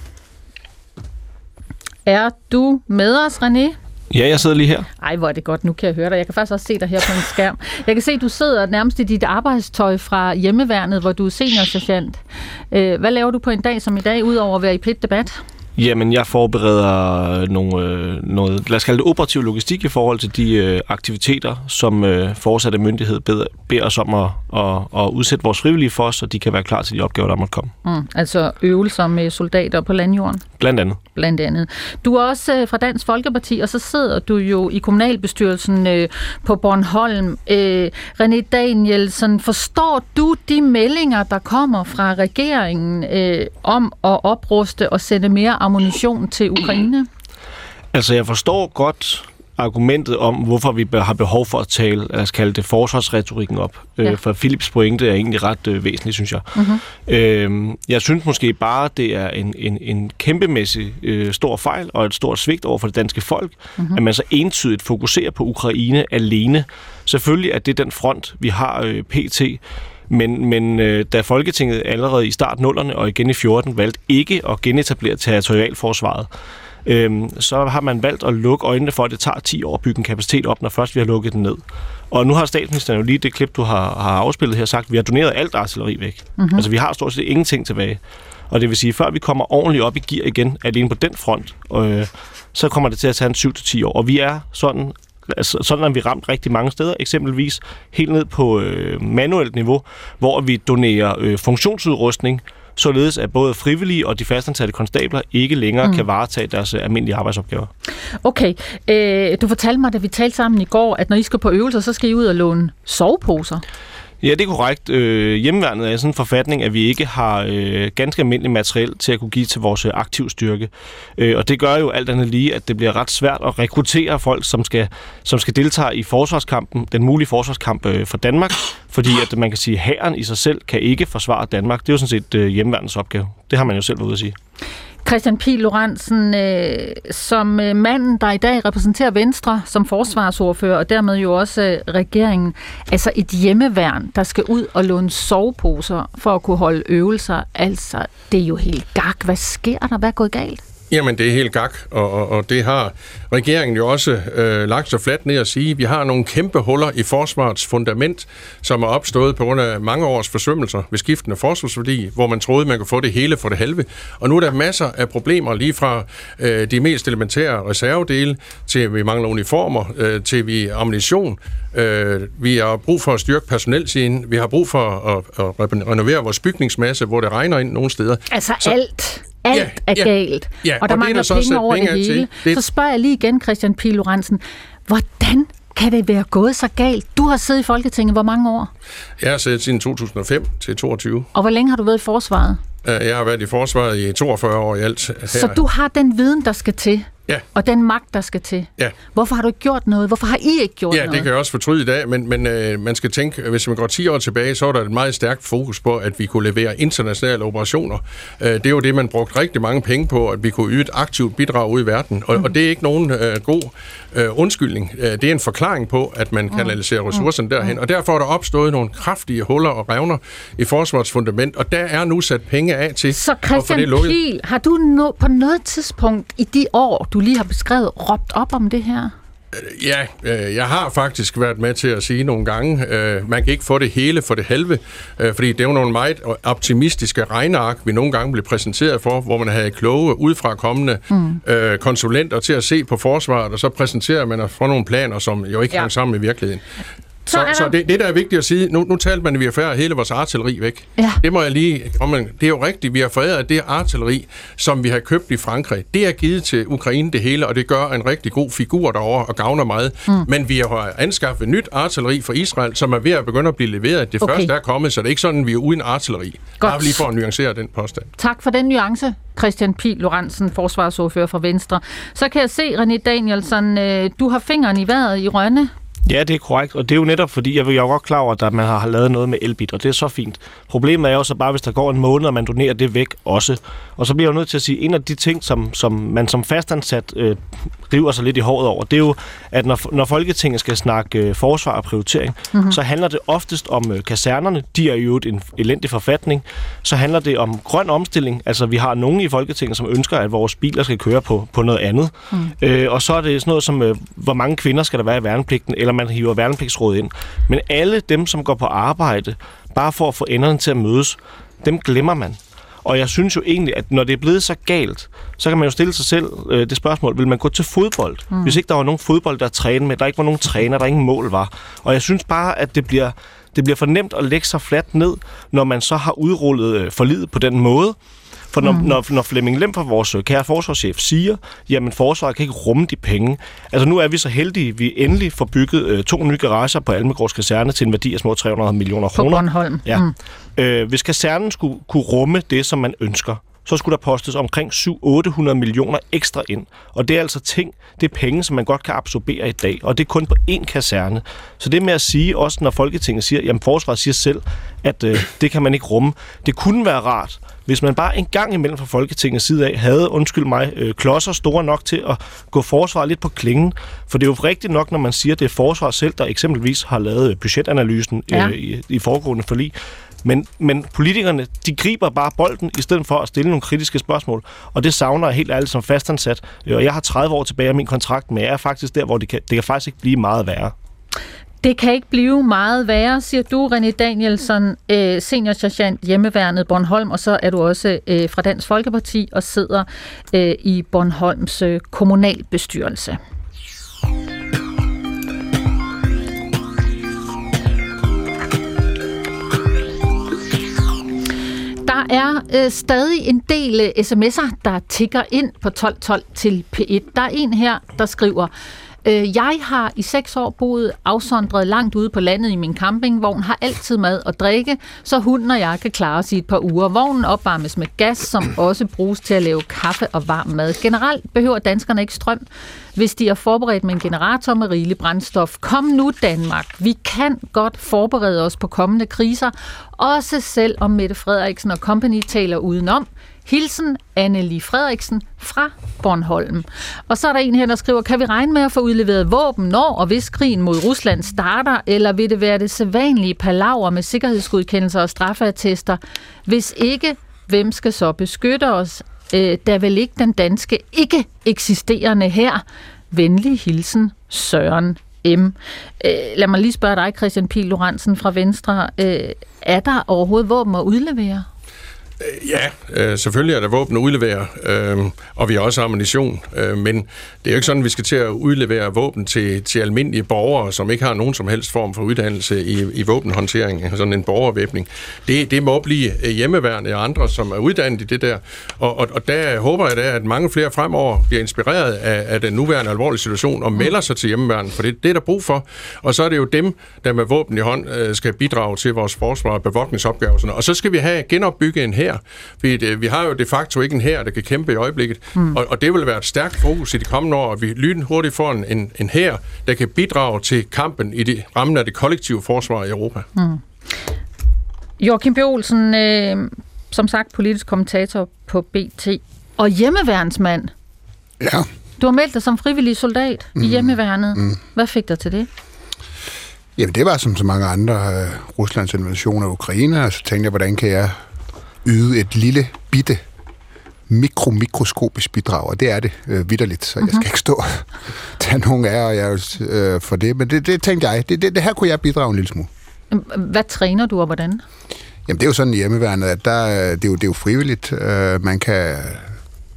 Er du med os, René? Ja, jeg sidder lige her. Ej, hvor er det godt. Nu kan jeg høre dig. Jeg kan faktisk også se dig her på en skærm. Jeg kan se, at du sidder nærmest i dit arbejdstøj fra hjemmeværnet, hvor du er seniorsergeant. Øh, hvad laver du på en dag som i dag, udover at være i plit debat? Jamen, jeg forbereder nogle, øh, noget, lad os kalde det operativ logistik i forhold til de øh, aktiviteter, som øh, fortsatte myndighed beder, beder os om at, at, at udsætte vores frivillige for, så de kan være klar til de opgaver, der måtte komme. Mm, altså øvelser med soldater på landjorden? Blandt andet. Blandt andet. Du er også øh, fra Dansk Folkeparti, og så sidder du jo i kommunalbestyrelsen øh, på Bornholm. Øh, René Danielsen, forstår du de meldinger, der kommer fra regeringen øh, om at opruste og sende mere ammunition til Ukraine? Altså, jeg forstår godt argumentet om, hvorfor vi har behov for at tale, lad os kalde det, forsvarsretorikken op. Øh, ja. for Philips pointe er egentlig ret øh, væsentlig, synes jeg. Mm-hmm. Øh, jeg synes måske bare, det er en, en, en kæmpemæssig øh, stor fejl og et stort svigt over for det danske folk, mm-hmm. at man så entydigt fokuserer på Ukraine alene. Selvfølgelig er det den front, vi har øh, pt., men, men øh, da Folketinget allerede i start nullerne og igen i 14 valgte ikke at genetablere territorialforsvaret, øhm, så har man valgt at lukke øjnene for, at det tager 10 år at bygge en kapacitet op, når først vi har lukket den ned. Og nu har statsministeren jo lige det klip, du har, har afspillet her, sagt, at vi har doneret alt artilleri væk. Mm-hmm. Altså vi har stort set ingenting tilbage. Og det vil sige, før vi kommer ordentligt op i gear igen, alene på den front, øh, så kommer det til at tage en 7-10 år. Og vi er sådan Altså, sådan har vi ramt rigtig mange steder, eksempelvis helt ned på øh, manuelt niveau, hvor vi donerer øh, funktionsudrustning, således at både frivillige og de fastansatte konstabler ikke længere mm. kan varetage deres øh, almindelige arbejdsopgaver. Okay. Øh, du fortalte mig, da vi talte sammen i går, at når I skal på øvelser, så skal I ud og låne soveposer. Ja, det er korrekt. Øh, hjemmeværnet er sådan en forfatning, at vi ikke har øh, ganske almindelig materiel til at kunne give til vores øh, aktiv styrke. Øh, og det gør jo alt andet lige, at det bliver ret svært at rekruttere folk, som skal, som skal deltage i forsvarskampen, den mulige forsvarskamp øh, for Danmark, fordi at man kan sige, at hæren i sig selv kan ikke forsvare Danmark. Det er jo sådan set øh, hjemmeværnets opgave. Det har man jo selv været ude at sige. Christian P. Lorentzen, øh, som øh, manden, der i dag repræsenterer Venstre som forsvarsordfører, og dermed jo også øh, regeringen, altså et hjemmeværn, der skal ud og låne soveposer for at kunne holde øvelser, altså det er jo helt gak. Hvad sker der? Hvad er gået galt? Jamen, det er helt gak, og, og, og det har regeringen jo også øh, lagt så fladt ned at sige. Vi har nogle kæmpe huller i forsvarets fundament, som er opstået på grund af mange års forsømmelser ved skiftende forsvarsværdi, hvor man troede, man kunne få det hele for det halve. Og nu er der masser af problemer, lige fra øh, de mest elementære reservedele, til vi mangler uniformer, øh, til vi ammunition. Øh, vi har brug for at styrke personelsiden. Vi har brug for at, at renovere vores bygningsmasse, hvor det regner ind nogle steder. Altså så, alt alt ja, er ja, galt, ja, og der og mangler der penge over penge det hele. Det... Så spørger jeg lige igen, Christian P. Lorentzen, hvordan kan det være gået så galt? Du har siddet i Folketinget hvor mange år? Jeg har siddet siden 2005 til 22. Og hvor længe har du været i forsvaret? Jeg har været i forsvaret i 42 år i alt. Her. Så du har den viden, der skal til Ja. Og den magt, der skal til. Ja. Hvorfor har du ikke gjort noget? Hvorfor har I ikke gjort Ja, noget? det kan jeg også fortryde i dag, men, men øh, man skal tænke, hvis man går 10 år tilbage, så var der et meget stærkt fokus på, at vi kunne levere internationale operationer. Øh, det er jo det, man brugte rigtig mange penge på, at vi kunne yde et aktivt bidrag ud i verden. Og, mm. og det er ikke nogen øh, god øh, undskyldning. Øh, det er en forklaring på, at man kanaliserer ressourcerne derhen. Og derfor er der opstået nogle kraftige huller og revner i forsvarets fundament, og der er nu sat penge af til Så at få Christian det lukket. Pihl, har du no, på noget tidspunkt i de år, du lige har beskrevet, råbt op om det her? Ja, øh, jeg har faktisk været med til at sige nogle gange, øh, man kan ikke få det hele for det halve, øh, fordi det er jo nogle meget optimistiske regneark, vi nogle gange blev præsenteret for, hvor man havde kloge udefra kommende mm. øh, konsulenter til at se på forsvaret, og så præsenterer man for nogle planer, som jo ikke Ja. ja. hang sammen i virkeligheden. Så Så, er der- så, det, det, der er vigtigt at sige, nu, nu talte man, at vi har foræret hele vores artilleri væk. Ja. Det må jeg lige med. Det er jo rigtigt, vi har foræret det artilleri, som vi har købt i Frankrig. Det er givet til Ukraine det hele, og det gør en rigtig god figur derovre og gavner meget. Mm. Men vi har anskaffet nyt artilleri for Israel, som er ved at begynde at blive leveret. Det Okay. første er kommet, så det er ikke sådan, vi er uden artilleri. Godt. Bare lige for at nuancere den påstand. Tak for den nuance, Christian Pihl Lorentzen, forsvarsordfører for Venstre. Så kan jeg se, René Danielsen, øh, du har fingeren i vejret i Rønne. Ja, det er korrekt, og det er jo netop fordi, jeg er jo godt klar over, at man har lavet noget med elbit, og det er så fint. Problemet er jo så bare, hvis der går en måned, og man donerer det væk også. Og så bliver jeg jo nødt til at sige, en af de ting, som, som man som fastansat øh, river sig lidt i håret over, det er jo, at når, når Folketinget skal snakke øh, forsvar og prioritering, mm-hmm. så handler det oftest om øh, kasernerne. De er jo en elendig forfatning. Så handler det om grøn omstilling. Altså, vi har nogen i Folketinget, som ønsker, at vores biler skal køre på, på noget andet. Mm. Øh, og så er det sådan noget som, øh, hvor mange kvinder skal der være i værnepligten, eller man hiver værnepligtsrådet ind. Men alle dem, som går på arbejde, bare for at få enderne til at mødes, dem glemmer man. Og jeg synes jo egentlig, at når det er blevet så galt, så kan man jo stille sig selv øh, det spørgsmål, vil man gå til fodbold? Mm. Hvis ikke der var nogen fodbold, der træne med, der ikke var nogen træner, der ingen mål var. Og jeg synes bare, at det bliver, det bliver for nemt at lægge sig fladt ned, når man så har udrullet øh, forlidet på den måde. For når, mm. når, når Flemming Lem fra vores øh, kære forsvarschef siger, jamen forsvaret kan ikke rumme de penge. Altså nu er vi så heldige, vi endelig får bygget øh, to nye garager på Almegårds kaserne til en værdi af små 300 millioner På kroner. Bornholm. Ja. Mm. Øh, hvis kasernen skulle kunne rumme det, som man ønsker, så skulle der postes omkring 700-800 millioner ekstra ind. Og det er altså ting, det er penge, som man godt kan absorbere i dag. Og det er kun på én kaserne. Så det med at sige, også når Folketinget siger, jamen forsvaret siger selv, at øh, det kan man ikke rumme. Det kunne være rart, hvis man bare en gang imellem fra Folketingets side af havde, undskyld mig, øh, klodser store nok til at gå forsvaret lidt på klingen. For det er jo rigtigt nok, når man siger, at det er forsvaret selv, der eksempelvis har lavet budgetanalysen Ja. øh, i, i foregående forlig. Men, men politikerne, de griber bare bolden, i stedet for at stille nogle kritiske spørgsmål. Og det savner jeg helt ærligt som fastansat. Øh, og jeg har 30 år tilbage af min kontrakt, men jeg er faktisk der, hvor det kan, det kan faktisk ikke blive meget værre. Det kan ikke blive meget værre, siger du, René Danielsen, øh, senior sergeant hjemmeværnet Bornholm, og så er du også øh, fra Dansk Folkeparti og sidder øh, i Bornholms øh, kommunalbestyrelse. Der er øh, stadig en del øh, sms'er, der tigger ind på 1212 til P1. Der er en her, der skriver, øh, jeg har i seks år boet afsondret langt ude på landet i min campingvogn, har altid mad og drikke, så hunden og jeg kan klare os i et par uger. Vognen opvarmes med gas, som også bruges til at lave kaffe og varm mad. Generelt behøver danskerne ikke strøm, hvis de er forberedt med en generator med rigelig brændstof. Kom nu Danmark, vi kan godt forberede os på kommende kriser, også selv om Mette Frederiksen og company taler udenom. Hilsen Annelie Frederiksen fra Bornholm. Og så er der en her, der skriver, kan vi regne med at få udleveret våben, når og hvis krigen mod Rusland starter, eller vil det være det sædvanlige palaver med sikkerhedsgodkendelser og straffeattester? Hvis ikke, hvem skal så beskytte os? Øh, der vil ikke den danske ikke eksisterende her. Venlig hilsen, Søren M. Øh, lad mig lige spørge dig, Christian P. Lorentzen fra Venstre. Øh, er der overhovedet våben at udlevere? Øh, ja, øh, selvfølgelig er der våben at udlevere, øh, og vi har også ammunition, øh, men det er jo ikke sådan, at vi skal til at udlevere våben til, til almindelige borgere, som ikke har nogen som helst form for uddannelse i, i våbenhåndtering, sådan en borgervæbning. Det, det må blive øh, hjemmeværende og andre, som er uddannet i det der, og, og, og der håber jeg da, at mange flere fremover bliver inspireret af, af den nuværende alvorlige situation og melder sig til hjemmeværende, for det, det er der brug for, og så er det jo dem, der med våben i hånd øh, skal bidrage til vores forsvar og bevogtningsopgaver, og, og så skal vi have genopbygget en her, her. Fordi det, vi har jo de facto ikke en her, der kan kæmpe i øjeblikket. Mm. Og, og det vil være et stærkt fokus i de kommende år, at vi lynhurtigt får en, en, en her, der kan bidrage til kampen i de rammen af det kollektive forsvar i Europa. Mm. Joachim B. Olsen, øh, som sagt politisk kommentator på BT, og hjemmeværnsmand. Ja. Du har meldt dig som frivillig soldat mm. i hjemmeværnet. Mm. Hvad fik dig til det? Jamen, det var som så mange andre uh, Ruslands invasion af Ukraine, og så tænkte jeg, hvordan kan jeg yde et lille bitte mikromikroskopisk bidrag, og det er det øh, vidderligt, så mm-hmm. jeg skal ikke stå tage nogen af jer øh, for det, men det, det tænkte jeg, det, det, det her kunne jeg bidrage en lille smule. Hvad træner du, og hvordan? Jamen, det er jo sådan i hjemmeværnet, at der, det, er jo, det er jo frivilligt. Øh, man kan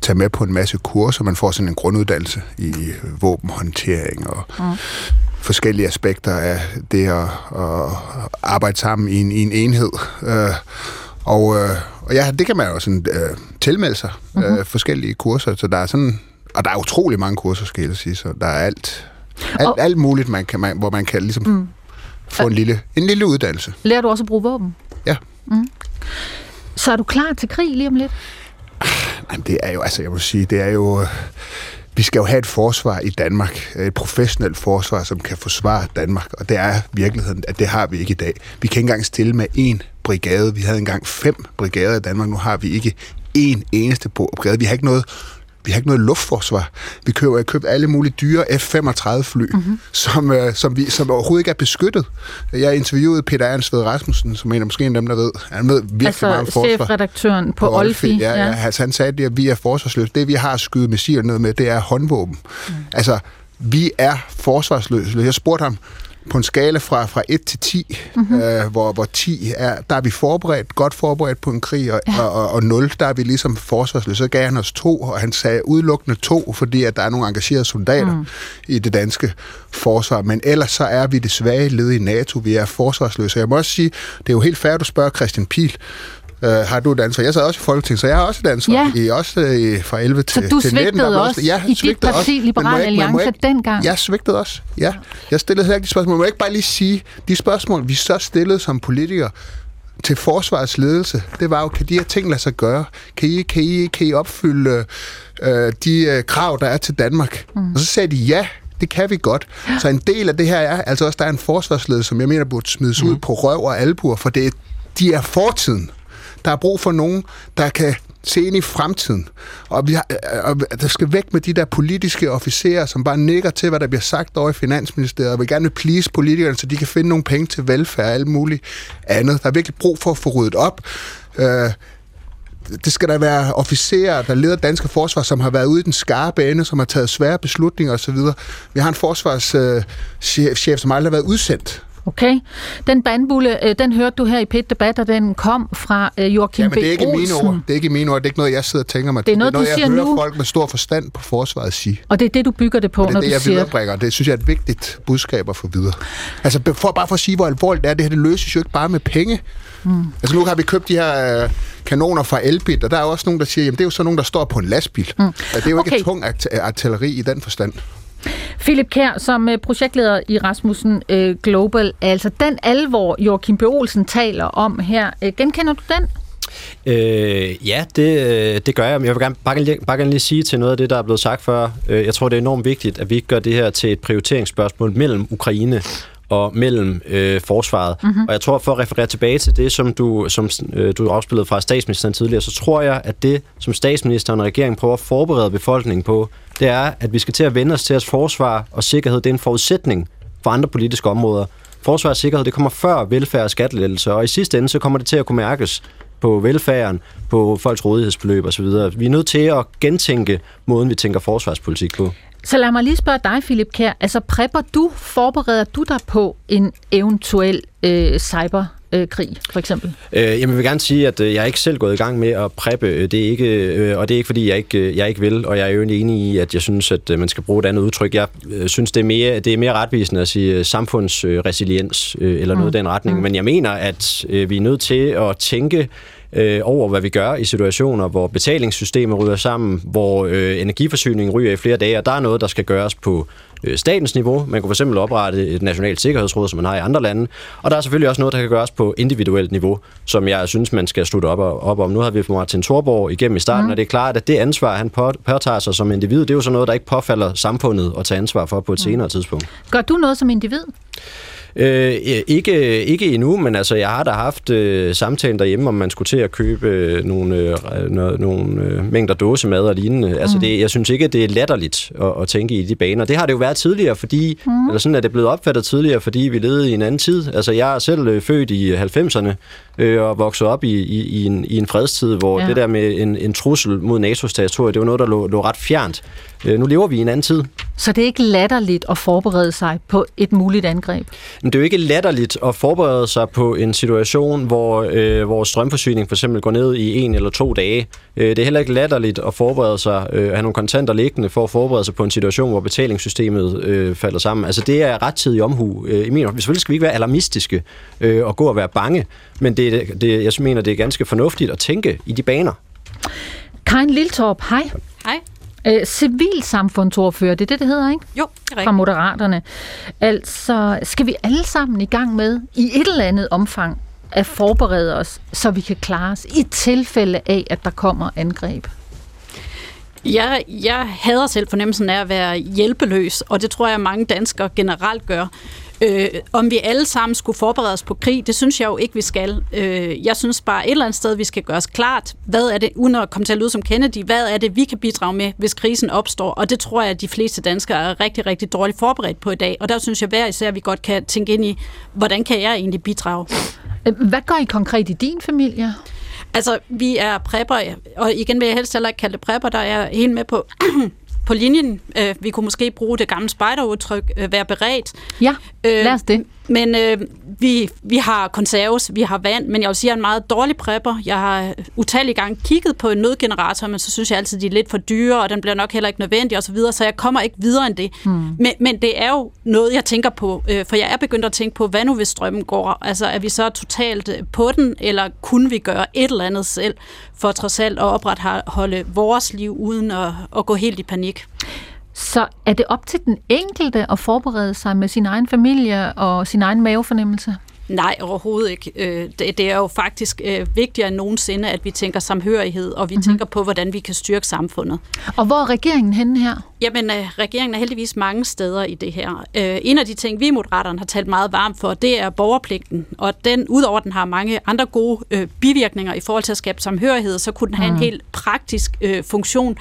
tage med på en masse kurser, man får sådan en grunduddannelse i våbenhåndtering og mm. forskellige aspekter af det at, at arbejde sammen i en, i en enhed. Øh, og, øh, og ja, det kan man jo sådan øh, tilmelde sig, mm-hmm. øh, forskellige kurser, så der er sådan, og der er utrolig mange kurser, skal jeg sige, så der er alt, alt, og, alt muligt, man kan, man, hvor man kan ligesom mm. få en lille, en lille uddannelse. Lærer du også at bruge våben? Ja. Mm. Så er du klar til krig lige om lidt? Nej, det er jo, altså jeg må sige, det er jo... Vi skal jo have et forsvar i Danmark, et professionelt forsvar, som kan forsvare Danmark, og det er virkeligheden, at det har vi ikke i dag. Vi kan ikke engang stille med én brigade. Vi havde engang fem brigader i Danmark, nu har vi ikke én eneste brigade. Vi har ikke noget vi har ikke noget luftforsvar. Vi køber, jeg købt alle mulige dyre F-35-fly, mm-hmm. som, øh, som, vi, som overhovedet ikke er beskyttet. Jeg interviewede Peter Ernst Ved Rasmussen, som en af måske en af dem, der ved. Han ved virkelig altså, meget om forsvar. chefredaktøren på, på Olfi. Ja, ja. ja. Altså, han sagde, at vi er forsvarsløse. Det, vi har at skyde missiler ned med, det er håndvåben. Mm. Altså, vi er forsvarsløse. Jeg spurgte ham, på en skala fra, fra 1 til 10, mm-hmm. øh, hvor, hvor 10 er, der er vi forberedt, godt forberedt på en krig, og, ja. og, og 0, der er vi ligesom forsvarsløse. Så gav han os to, og han sagde udelukkende to, fordi at der er nogle engagerede soldater mm. i det danske forsvar. Men ellers så er vi det svage led i NATO. Vi er forsvarsløse. Jeg må også sige, det er jo helt fair, at du spørger Christian Pihl, øh, har du et ansvar. Jeg sad også i Folketinget, så jeg har også et ansvar. Ja. I, også øh, fra 11 til, så du til 19. Så du også ja, i dit parti, også. Liberal Alliance, ikke, dengang? Jeg svigtede også, ja. Jeg stillede heller ikke de spørgsmål. Men må jeg ikke bare lige sige, de spørgsmål, vi så stillede som politikere, til forsvarets ledelse, det var jo, kan de her ting lade sig gøre? Kan I, kan I, kan I opfylde øh, de øh, krav, der er til Danmark? Mm. Og så sagde de ja, det kan vi godt. Så en del af det her er, altså også, der er en forsvarsledelse, som jeg mener burde smides mm. ud på røv og albuer, for det, de er fortiden. Der er brug for nogen, der kan se ind i fremtiden. Og, vi har, øh, og der skal væk med de der politiske officerer, som bare nikker til, hvad der bliver sagt over i Finansministeriet, og vil gerne vil please politikerne, så de kan finde nogle penge til velfærd og alt muligt andet. Der er virkelig brug for at få ryddet op. Øh, det skal der være officerer, der leder danske forsvar, som har været ude i den skarpe ende, som har taget svære beslutninger osv. Vi har en forsvarschef, øh, som aldrig har været udsendt Okay. Den bandbulle, øh, den hørte du her i pit debat, og den kom fra øh, Joachim ja, men det er ikke Mine ord. Det er ikke mine ord. Det er ikke noget, jeg sidder og tænker mig. Det er noget, det er noget du siger jeg hører nu. folk med stor forstand på forsvaret sige. Og det er det, du bygger det på, og det er når det, du jeg siger... viderebringer. Det synes jeg er et vigtigt budskab at få videre. Altså, for, bare for at sige, hvor alvorligt det er, det her det løses jo ikke bare med penge. Mm. Altså, nu har vi købt de her øh, kanoner fra Elbit, og der er også nogen, der siger, jamen det er jo så nogen, der står på en lastbil. Mm. Altså, det er jo okay. ikke tung artilleri i den forstand. Philip Kær, som øh, projektleder i Rasmussen øh, Global, altså den alvor, Joachim B. Olsen taler om her, øh, genkender du den? Øh, ja, det, det gør jeg, men jeg vil gerne, bare, gerne, bare gerne lige sige til noget af det, der er blevet sagt før. Jeg tror, det er enormt vigtigt, at vi ikke gør det her til et prioriteringsspørgsmål mellem Ukraine og mellem øh, forsvaret. Mm-hmm. Og jeg tror, for at referere tilbage til det, som du, som, øh, du afspillede fra statsministeren tidligere, så tror jeg, at det, som statsministeren og regeringen prøver at forberede befolkningen på, det er, at vi skal til at vende os til, at forsvar og sikkerhed det er en forudsætning for andre politiske områder. Forsvar og sikkerhed, det kommer før velfærd og skattelettelse, og i sidste ende, så kommer det til at kunne mærkes på velfærden, på folks rådighedsbeløb osv. Vi er nødt til at gentænke måden, vi tænker forsvarspolitik på. Så lad mig lige spørge dig, Philip Kær. Altså, prepper du, forbereder du dig på en eventuel øh, cyber krig, for eksempel? Øh, jeg vil gerne sige, at øh, jeg er ikke selv gået i gang med at preppe. Det er ikke, øh, og det er ikke, fordi jeg ikke, øh, jeg ikke vil, og jeg er jo enig i, at jeg synes, at man skal bruge et andet udtryk. Jeg synes, det er mere, det er mere retvisende at sige samfundsresiliens eller noget mm. i den retning. Mm. Men jeg mener, at vi er nødt til at tænke øh, over, hvad vi gør i situationer, hvor betalingssystemet ryger sammen, hvor øh, energiforsyningen ryger i flere dage, og der er noget, der skal gøres på øh, statens niveau. Man kunne fx oprette et nationalt sikkerhedsråd, som man har i andre lande. Og der er selvfølgelig også noget, der kan gøres på individuelt niveau, som jeg synes, man skal slutte op, op om. Nu har vi Martin Thorborg igennem i starten, mm. og det er klart, at det ansvar, han påtager sig som individ, det er jo sådan noget, der ikke påfalder samfundet at tage ansvar for på et mm. senere tidspunkt. Gør du noget som individ? Øh, ikke, ikke endnu, men altså, jeg har da haft øh, samtalen derhjemme, om man skulle til at købe øh, nogle, øh, nogle øh, mængder dåsemad og lignende. Altså, mm. det, jeg synes ikke, det er latterligt at, at tænke i de baner. Det har det jo været tidligere, fordi, mm. eller sådan er det blevet opfattet tidligere, fordi vi levede i en anden tid. Altså, jeg er selv øh, født i 90'erne øh, og vokset op i, i, i, en, i en fredstid, hvor ja. det der med en, en trussel mod NATO's territorie, det var noget, der lå, lå ret fjernt. Øh, nu lever vi i en anden tid. Så det er ikke latterligt at forberede sig på et muligt angreb? Men det er jo ikke latterligt at forberede sig på en situation, hvor øh, vores strømforsyning for eksempel går ned i en eller to dage. Øh, det er heller ikke latterligt at forberede sig, øh, at have nogle kontanter liggende for at forberede sig på en situation, hvor betalingssystemet øh, falder sammen. Altså det er rettidig omhu. Øh, I min, selvfølgelig skal vi ikke være alarmistiske øh, og gå og være bange, men det, det, jeg mener, det er ganske fornuftigt at tænke i de baner. Karin Liltorp, hej. Hej. Øh, civilsamfundsordfører, det er det, det hedder, ikke? Jo, det er Fra Moderaterne. Altså, skal vi alle sammen i gang med, i et eller andet omfang, at forberede os, så vi kan klare os i tilfælde af, at der kommer angreb? Jeg, jeg hader selv fornemmelsen af at være hjælpeløs, og det tror jeg, mange danskere generelt gør. Øh, om vi alle sammen skulle forberede os på krig, det synes jeg jo ikke, vi skal. Øh, jeg synes bare et eller andet sted, vi skal gøre os klart, hvad er det, uden at komme til at lyde som Kennedy, hvad er det, vi kan bidrage med, hvis krisen opstår? Og det tror jeg, at de fleste danskere er rigtig, rigtig dårligt forberedt på i dag. Og der synes jeg hver især, at vi godt kan tænke ind i, hvordan kan jeg egentlig bidrage? Hvad gør I konkret i din familie? Altså, vi er prepper, og igen vil jeg helst heller ikke kalde det prepper, der er helt med på på linjen. Øh, vi kunne måske bruge det gamle spejderudtryk, øh, være beredt. Ja, lad os det. Men øh, vi, vi har konserves, vi har vand, men jeg vil sige, at jeg er en meget dårlig prepper. Jeg har utallige gange kigget på en nødgenerator, men så synes jeg altid, at de er lidt for dyre, og den bliver nok heller ikke nødvendig osv., så, så jeg kommer ikke videre end det. Hmm. Men, men det er jo noget, jeg tænker på, øh, for jeg er begyndt at tænke på, hvad nu hvis strømmen går? Altså, er vi så totalt øh, på den, eller kunne vi gøre et eller andet selv, for trods alt at opretholde vores liv, uden at, at gå helt i panik? Så er det op til den enkelte at forberede sig med sin egen familie og sin egen mavefornemmelse? Nej, overhovedet ikke. Øh, det er jo faktisk øh, vigtigere end nogensinde, at vi tænker samhørighed, og vi mm-hmm. tænker på, hvordan vi kan styrke samfundet. Og hvor er regeringen henne her? Jamen, øh, regeringen er heldigvis mange steder i det her. En af de ting, vi i Moderaterne har talt meget varmt for, det er borgerpligten. Og den, udover den har mange andre gode bivirkninger i forhold til at skabe samhørighed, så kunne den have mm. en helt praktisk funktion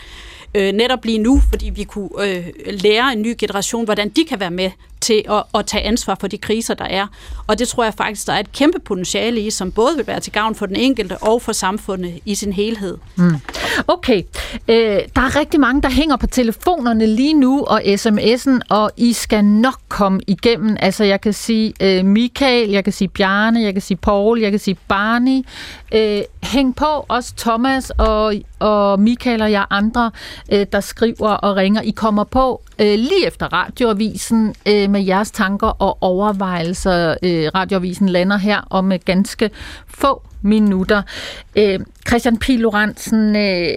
øh, netop lige nu, fordi vi kunne øh, lære en ny generation, hvordan de kan være med til at, at tage ansvar for de kriser, der er. Og det tror jeg faktisk, der er et kæmpe potentiale i, som både vil være til gavn for den enkelte og for samfundet i sin helhed. Mm. Okay, øh, der er rigtig mange, der hænger på telefonerne lige nu og sms'en, og I skal nok komme igennem. Altså jeg kan sige øh, Michael, jeg kan sige Bjarne, jeg kan sige Paul, jeg kan sige Barney. Øh, hæng på, også Thomas og, og Michael og jeg andre, øh, der skriver og ringer. I kommer på øh, lige efter radioavisen øh, med jeres tanker og overvejelser. Øh, radioavisen lander her om øh, ganske få minutter. Øh, Christian P. Lorentzen, øh,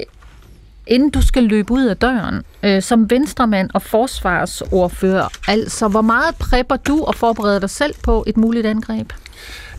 inden du skal løbe ud af døren, øh, som venstremand og forsvarsordfører, altså hvor meget prepper du og forbereder dig selv på et muligt angreb?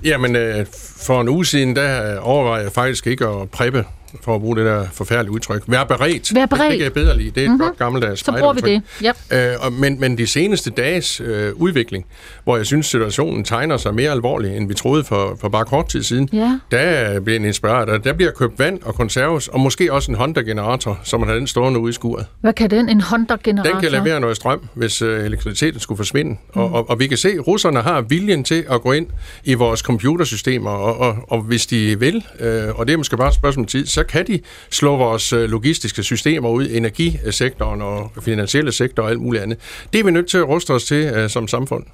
Jamen, øh, for en uge siden, der øh, overvejede jeg faktisk ikke at preppe for at bruge det der forfærdelige udtryk. Vær beredt. Vær beredt. Det, det jeg bedre lide. Det er et mm-hmm. godt gammeldags Så bruger vi det. Yep. Øh, og, men, men de seneste dages øh, udvikling, hvor jeg synes, situationen tegner sig mere alvorlig, end vi troede for, for bare kort tid siden, ja. der bliver en inspireret. Der bliver købt vand og konserves, og måske også en Honda-generator, som man har den stående ude i skuret. Hvad kan den, en Honda-generator? Den kan levere noget strøm, hvis øh, elektriciteten skulle forsvinde. Mm. Og, og, og vi kan se, at russerne har viljen til at gå ind i vores computersystemer, og, og, og hvis de vil, øh, og det er måske bare et spørgsmål om tid, så kan de slå vores øh, logistiske systemer ud, energisektoren og finansielle sektor og alt muligt andet. Det er vi nødt til at ruste os til øh, som samfund.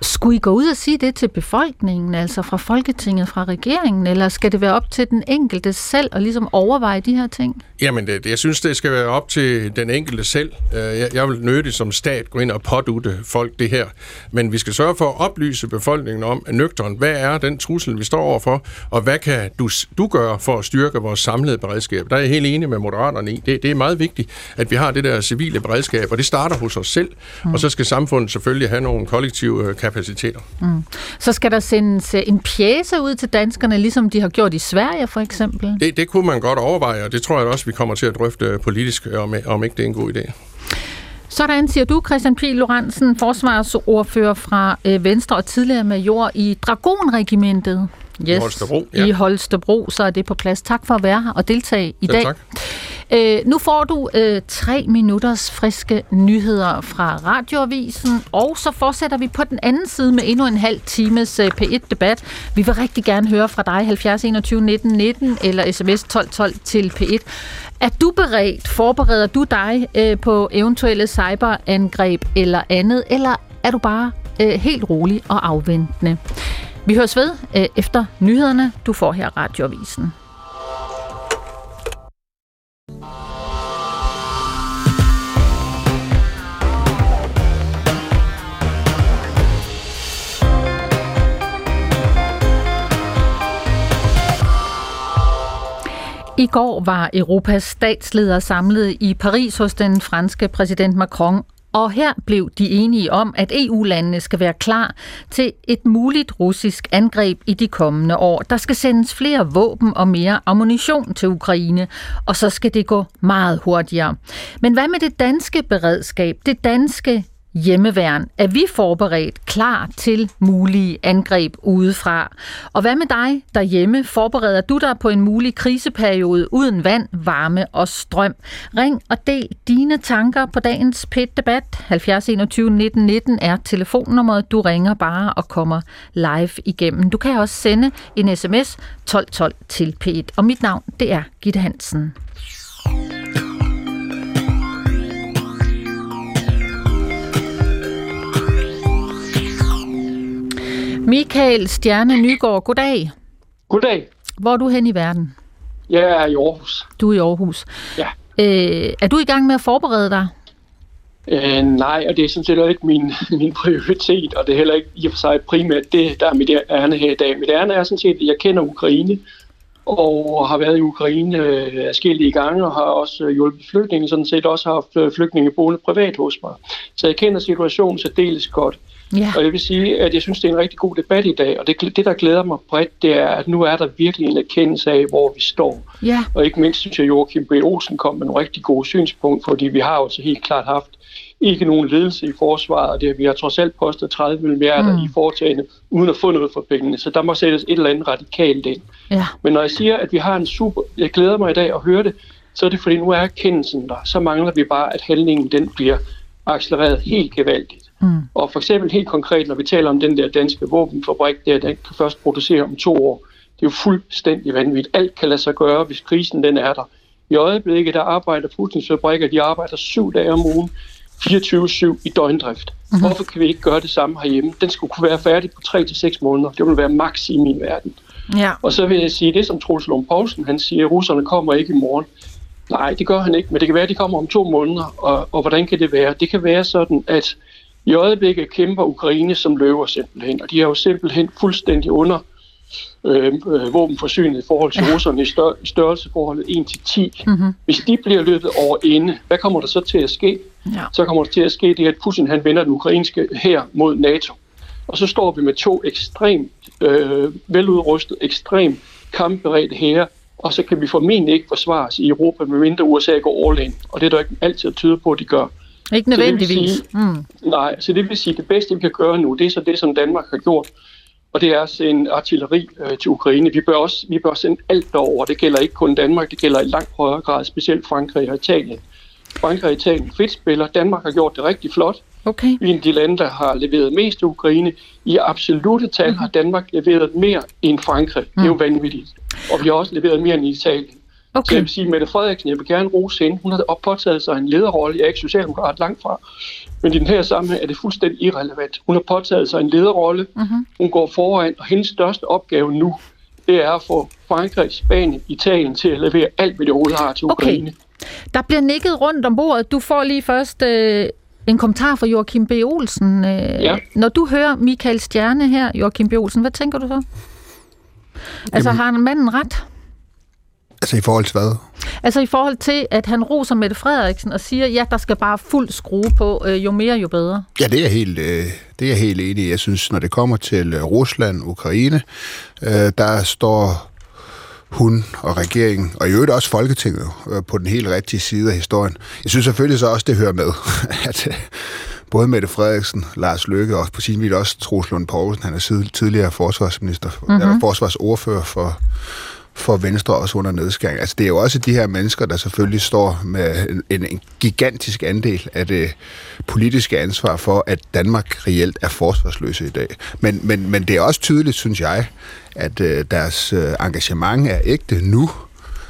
Skulle I gå ud og sige det til befolkningen, altså fra Folketinget, fra regeringen, eller skal det være op til den enkelte selv at ligesom overveje de her ting? Jamen, det, jeg synes, det skal være op til den enkelte selv. Øh, jeg, jeg vil nødigt som stat gå ind og pådute folk det her. Men vi skal sørge for at oplyse befolkningen om nøgteren, hvad er den trussel, vi står overfor, og hvad kan du, du gøre for at styrke vores samlede beredskab? Der er jeg helt enig med moderaterne i. Det, det er meget vigtigt, at vi har det der civile beredskab, og det starter hos os selv, mm. og så skal samfundet selvfølgelig have nogle kollektive øh, kapaciteter. Mm. Så skal der sendes øh, en pjæse ud til danskerne, ligesom de har gjort i Sverige for eksempel? Det, det kunne man godt overveje, og det tror jeg også, vi kommer til at drøfte politisk, om, om ikke det er en god idé. Sådan siger du, Christian P. Lorentzen, forsvarsordfører fra øh, Venstre og tidligere major i Dragonregimentet. Yes, I Holstebro, ja. I Holstebro, så er det på plads. Tak for at være her og deltage i dag. Tak. Øh, nu får du øh, tre minutters friske nyheder fra Radioavisen, og så fortsætter vi på den anden side med endnu en halv times øh, P1-debat. Vi vil rigtig gerne høre fra dig 70 21 19 19 eller sms 12 12 til P1. Er du beredt? Forbereder du dig øh, på eventuelle cyberangreb eller andet, eller er du bare øh, helt rolig og afventende? Vi høres ved øh, efter nyhederne. Du får her Radioavisen. I går var Europas statsledere samlet i Paris hos den franske præsident Macron, og her blev de enige om, at EU-landene skal være klar til et muligt russisk angreb i de kommende år. Der skal sendes flere våben og mere ammunition til Ukraine, og så skal det gå meget hurtigere. Men hvad med det danske beredskab, det danske hjemmeværn? Er vi forberedt klar til mulige angreb udefra? Og hvad med dig derhjemme? Forbereder du dig på en mulig kriseperiode uden vand, varme og strøm? Ring og del dine tanker på dagens PET-debat. 70 21 19 19 er telefonnummeret. Du ringer bare og kommer live igennem. Du kan også sende en sms 1212 til P1. Og mit navn, det er Gitte Hansen. Michael Stjerne Nygaard, goddag. Goddag. Hvor er du hen i verden? Jeg er i Aarhus. Du er i Aarhus. Ja. Øh, er du i gang med at forberede dig? Øh, nej, og det er sådan set ikke min, min prioritet, og det er heller ikke i og for sig primært det, der er mit ærne her i dag. Mit ærne er sådan set, at jeg kender Ukraine, og har været i Ukraine øh, forskellige gange, og har også øh, hjulpet flygtninge, sådan set også haft øh, flygtninge boende privat hos mig. Så jeg kender situationen særdeles godt. Ja. Og jeg vil sige, at jeg synes, det er en rigtig god debat i dag, og det, det der glæder mig bredt, det er, at nu er der virkelig en erkendelse af, hvor vi står. Ja. Og ikke mindst synes jeg, Joachim B. Olsen kom med nogle rigtig gode synspunkt, fordi vi har jo så helt klart haft ikke nogen ledelse i forsvaret, og det, vi har trods alt postet 30 milliarder mm. i foretagende, uden at få noget for pengene. Så der må sættes et eller andet radikalt ind. Ja. Men når jeg siger, at vi har en super... Jeg glæder mig i dag at høre det, så er det fordi, nu er kendelsen der. Så mangler vi bare, at handlingen den bliver accelereret helt gevaldigt. Mm. Og for eksempel helt konkret, når vi taler om den der danske våbenfabrik, der den kan først producere om to år. Det er jo fuldstændig vanvittigt. Alt kan lade sig gøre, hvis krisen den er der. I øjeblikket, der arbejder Putins fabrikker, de arbejder syv dage om ugen, 24-7 i døgndrift. Mm-hmm. Hvorfor kan vi ikke gøre det samme herhjemme? Den skulle kunne være færdig på 3-6 måneder. Det vil være maks i min verden. Ja. Og så vil jeg sige det, som Troels Lund Poulsen, han siger, at russerne kommer ikke i morgen. Nej, det gør han ikke, men det kan være, at de kommer om to måneder. Og, og hvordan kan det være? Det kan være sådan, at i øjeblikket kæmper Ukraine som løver simpelthen, og de er jo simpelthen fuldstændig under øh, øh, våbenforsynet i forhold til russerne i, stør- størrelseforholdet 1 til 10. Mm-hmm. Hvis de bliver løbet over ende, hvad kommer der så til at ske? Ja. Så kommer der til at ske det, at Putin han vender den ukrainske her mod NATO. Og så står vi med to ekstremt øh, veludrustede, ekstremt kampberedte hære, og så kan vi formentlig ikke forsvares i Europa, medmindre USA går all in. Og det er der ikke altid tyder på, at de gør. Ikke nødvendigvis. Så sige, mm. Nej, så det vil sige, at det bedste, vi kan gøre nu, det er så det, som Danmark har gjort. Og det er at sende artilleri øh, til Ukraine. Vi bør, også, vi bør sende alt derover. Det gælder ikke kun Danmark, det gælder i langt højere grad, specielt Frankrig og Italien. Frankrig og Italien fedt spiller. Danmark har gjort det rigtig flot. Okay. Vi er en af de lande, der har leveret mest til Ukraine. I absolute tal mm. har Danmark leveret mere end Frankrig. Mm. Det er jo vanvittigt. Og vi har også leveret mere end Italien. Okay. Så jeg vil sige, Mette Frederiksen, jeg vil gerne rose hende. Hun har påtaget sig en lederrolle. Jeg er ikke socialdemokrat langt fra. Men i den her sammenhæng er det fuldstændig irrelevant. Hun har påtaget sig en lederrolle. Uh-huh. Hun går foran, og hendes største opgave nu, det er at få Frankrig, Spanien, Italien til at levere alt, hvad de overhovedet har til Ukraine. Okay. Der bliver nikket rundt om bordet. Du får lige først øh, en kommentar fra Joachim B. Olsen. Øh, ja. Når du hører Michael Stjerne her, Joachim B. Olsen, hvad tænker du så? Altså, Jamen, har manden ret? Altså i forhold til hvad? Altså i forhold til, at han roser Mette Frederiksen og siger, ja, der skal bare fuld skrue på, øh, jo mere, jo bedre. Ja, det er, helt, øh, det er jeg helt enig i. Jeg synes, når det kommer til øh, Rusland, Ukraine, øh, der står hun og regeringen, og i øvrigt også Folketinget, øh, på den helt rigtige side af historien. Jeg synes selvfølgelig så også, det hører med, at øh, både Mette Frederiksen, Lars Løkke og på sin vis også Troels Lund Poulsen, han er tidligere forsvarsminister, mm-hmm. forsvarsordfører for, for Venstre også under nedskæring. Altså, det er jo også de her mennesker, der selvfølgelig står med en, en gigantisk andel af det politiske ansvar for, at Danmark reelt er forsvarsløse i dag. Men, men, men det er også tydeligt, synes jeg, at øh, deres øh, engagement er ægte nu,